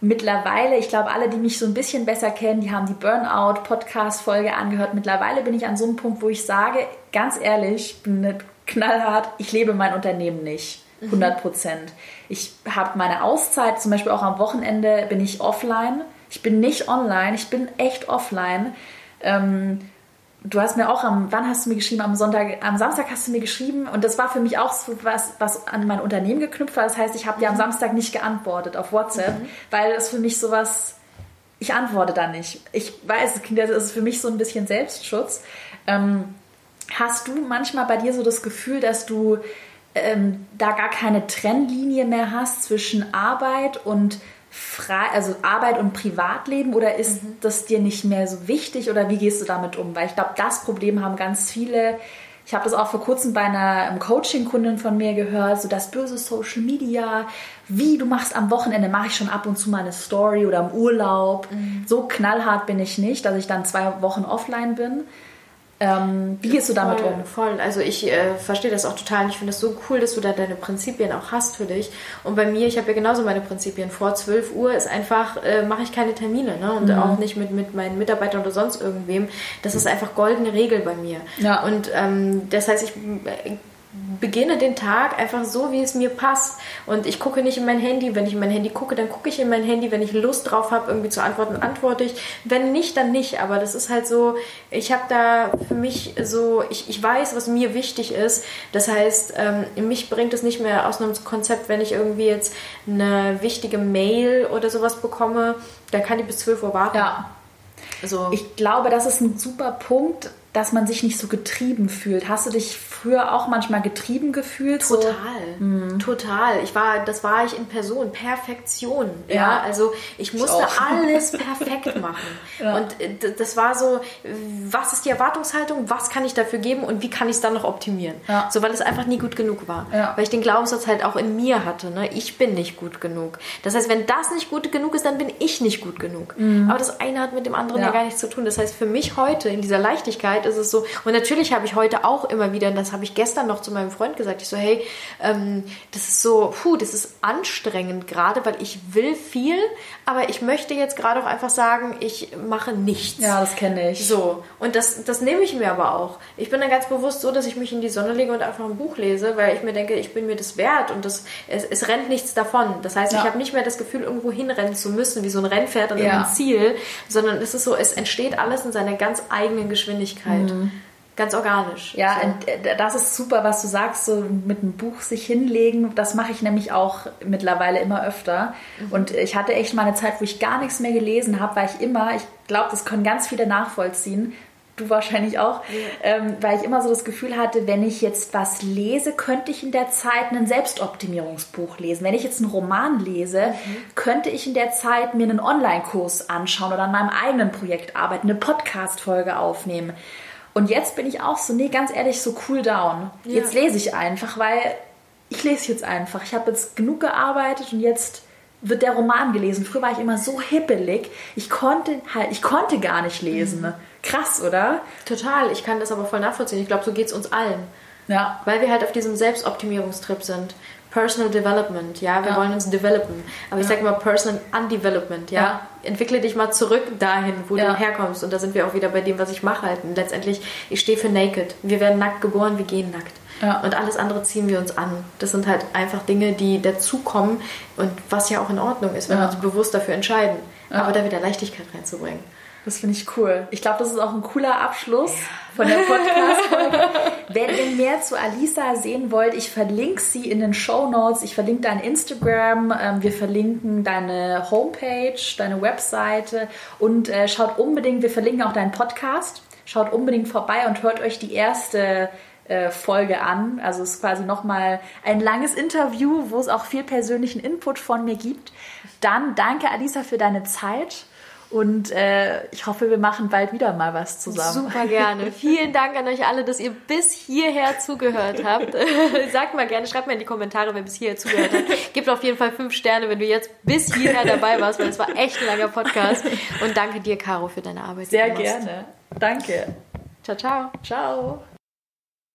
Mittlerweile, ich glaube, alle, die mich so ein bisschen besser kennen, die haben die Burnout-Podcast-Folge angehört. Mittlerweile bin ich an so einem Punkt, wo ich sage, ganz ehrlich, ich bin knallhart, ich lebe mein Unternehmen nicht. 100 Prozent. Ich habe meine Auszeit, zum Beispiel auch am Wochenende bin ich offline. Ich bin nicht online, ich bin echt offline. Ähm, du hast mir auch am, wann hast du mir geschrieben? Am Sonntag, am Samstag hast du mir geschrieben und das war für mich auch so was, was an mein Unternehmen geknüpft war. Das heißt, ich habe dir am mhm. Samstag nicht geantwortet auf WhatsApp, mhm. weil das für mich sowas, ich antworte da nicht. Ich weiß, das ist für mich so ein bisschen Selbstschutz. Ähm, Hast du manchmal bei dir so das Gefühl, dass du ähm, da gar keine Trennlinie mehr hast zwischen Arbeit und frei, also Arbeit und Privatleben oder ist mhm. das dir nicht mehr so wichtig oder wie gehst du damit um? Weil ich glaube, das Problem haben ganz viele. Ich habe das auch vor kurzem bei einer Coaching-Kundin von mir gehört, so das böse Social Media, wie du machst am Wochenende, mache ich schon ab und zu mal eine Story oder im Urlaub. Mhm. So knallhart bin ich nicht, dass ich dann zwei Wochen offline bin. Ähm, wie gehst du damit voll, um? Voll. Also ich äh, verstehe das auch total und ich finde das so cool, dass du da deine Prinzipien auch hast für dich. Und bei mir, ich habe ja genauso meine Prinzipien. Vor 12 Uhr ist einfach, äh, mache ich keine Termine ne? und mhm. auch nicht mit, mit meinen Mitarbeitern oder sonst irgendwem. Das ist einfach goldene Regel bei mir. Ja. Und ähm, das heißt, ich äh, beginne den Tag einfach so, wie es mir passt. Und ich gucke nicht in mein Handy. Wenn ich in mein Handy gucke, dann gucke ich in mein Handy. Wenn ich Lust drauf habe, irgendwie zu antworten, antworte ich. Wenn nicht, dann nicht. Aber das ist halt so, ich habe da für mich so, ich, ich weiß, was mir wichtig ist. Das heißt, ähm, mich bringt es nicht mehr aus einem Konzept, wenn ich irgendwie jetzt eine wichtige Mail oder sowas bekomme, dann kann ich bis 12 Uhr warten. Ja. Also, ich glaube, das ist ein super Punkt, dass man sich nicht so getrieben fühlt. Hast du dich früher auch manchmal getrieben gefühlt? Total, so? mhm. total. Ich war, das war ich in Person, Perfektion. Ja, ja also ich musste ich alles perfekt machen. ja. Und äh, das war so, was ist die Erwartungshaltung? Was kann ich dafür geben und wie kann ich es dann noch optimieren? Ja. So, weil es einfach nie gut genug war. Weil ich den Glaubenssatz halt auch in mir hatte. Ne? Ich bin nicht gut genug. Das heißt, wenn das nicht gut genug ist, dann bin ich nicht gut genug. Mhm. Aber das eine hat mit dem anderen ja gar nichts zu tun. Das heißt, für mich heute in dieser Leichtigkeit ist es so, und natürlich habe ich heute auch immer wieder, das habe ich gestern noch zu meinem Freund gesagt, ich so, hey, ähm, das ist so, puh, das ist anstrengend gerade, weil ich will viel, aber ich möchte jetzt gerade auch einfach sagen, ich mache nichts. Ja, das kenne ich. So, und das, das nehme ich mir aber auch. Ich bin dann ganz bewusst so, dass ich mich in die Sonne lege und einfach ein Buch lese, weil ich mir denke, ich bin mir das wert und das, es, es rennt nichts davon. Das heißt, ja. ich habe nicht mehr das Gefühl, irgendwo hinrennen zu müssen, wie so ein Rennpferd an ja. einem Ziel, sondern es ist so, es entsteht alles in seiner ganz eigenen Geschwindigkeit. Mhm ganz organisch. Ja, so. Äh, das ist super, was du sagst, so mit einem Buch sich hinlegen. Das mache ich nämlich auch mittlerweile immer öfter. Mhm. Und ich hatte echt mal eine Zeit, wo ich gar nichts mehr gelesen habe, weil ich immer, ich glaube, das können ganz viele nachvollziehen, du wahrscheinlich auch, ja. ähm, weil ich immer so das Gefühl hatte, wenn ich jetzt was lese, könnte ich in der Zeit ein Selbstoptimierungsbuch lesen. Wenn ich jetzt einen Roman lese, mhm. könnte ich in der Zeit mir einen Online-Kurs anschauen oder an meinem eigenen Projekt arbeiten, eine Podcast-Folge aufnehmen. Und jetzt bin ich auch so, nee, ganz ehrlich, so cool down. Ja. Jetzt lese ich einfach, weil ich lese jetzt einfach. Ich habe jetzt genug gearbeitet und jetzt wird der Roman gelesen. Früher war ich immer so hippelig, ich konnte halt, ich konnte gar nicht lesen. Mhm. Krass, oder? Total, ich kann das aber voll nachvollziehen. Ich glaube, so geht es uns allen. Ja. Weil wir halt auf diesem Selbstoptimierungstrip sind. Personal Development, ja, wir ja. wollen uns developen. Aber ja. ich sage mal Personal Undevelopment, ja? ja. Entwickle dich mal zurück dahin, wo du herkommst. Und da sind wir auch wieder bei dem, was ich mache halt. Und letztendlich, ich stehe für naked. Wir werden nackt geboren, wir gehen nackt. Ja. Und alles andere ziehen wir uns an. Das sind halt einfach Dinge, die dazukommen und was ja auch in Ordnung ist, wenn ja. wir uns bewusst dafür entscheiden. Ja. Aber da wieder Leichtigkeit reinzubringen. Das finde ich cool. Ich glaube, das ist auch ein cooler Abschluss von der Podcast-Folge. Wenn ihr mehr zu Alisa sehen wollt, ich verlinke sie in den Show Notes. Ich verlinke dein Instagram. Ähm, wir verlinken deine Homepage, deine Webseite. Und äh, schaut unbedingt, wir verlinken auch deinen Podcast. Schaut unbedingt vorbei und hört euch die erste äh, Folge an. Also es ist quasi nochmal ein langes Interview, wo es auch viel persönlichen Input von mir gibt. Dann danke Alisa für deine Zeit. Und äh, ich hoffe, wir machen bald wieder mal was zusammen. Super gerne. Vielen Dank an euch alle, dass ihr bis hierher zugehört habt. Sagt mal gerne, schreibt mal in die Kommentare, wer bis hierher zugehört hat. Gebt auf jeden Fall fünf Sterne, wenn du jetzt bis hierher dabei warst, weil es war echt ein langer Podcast. Und danke dir, Caro, für deine Arbeit. Sehr gerne. Danke. Ciao, ciao. Ciao.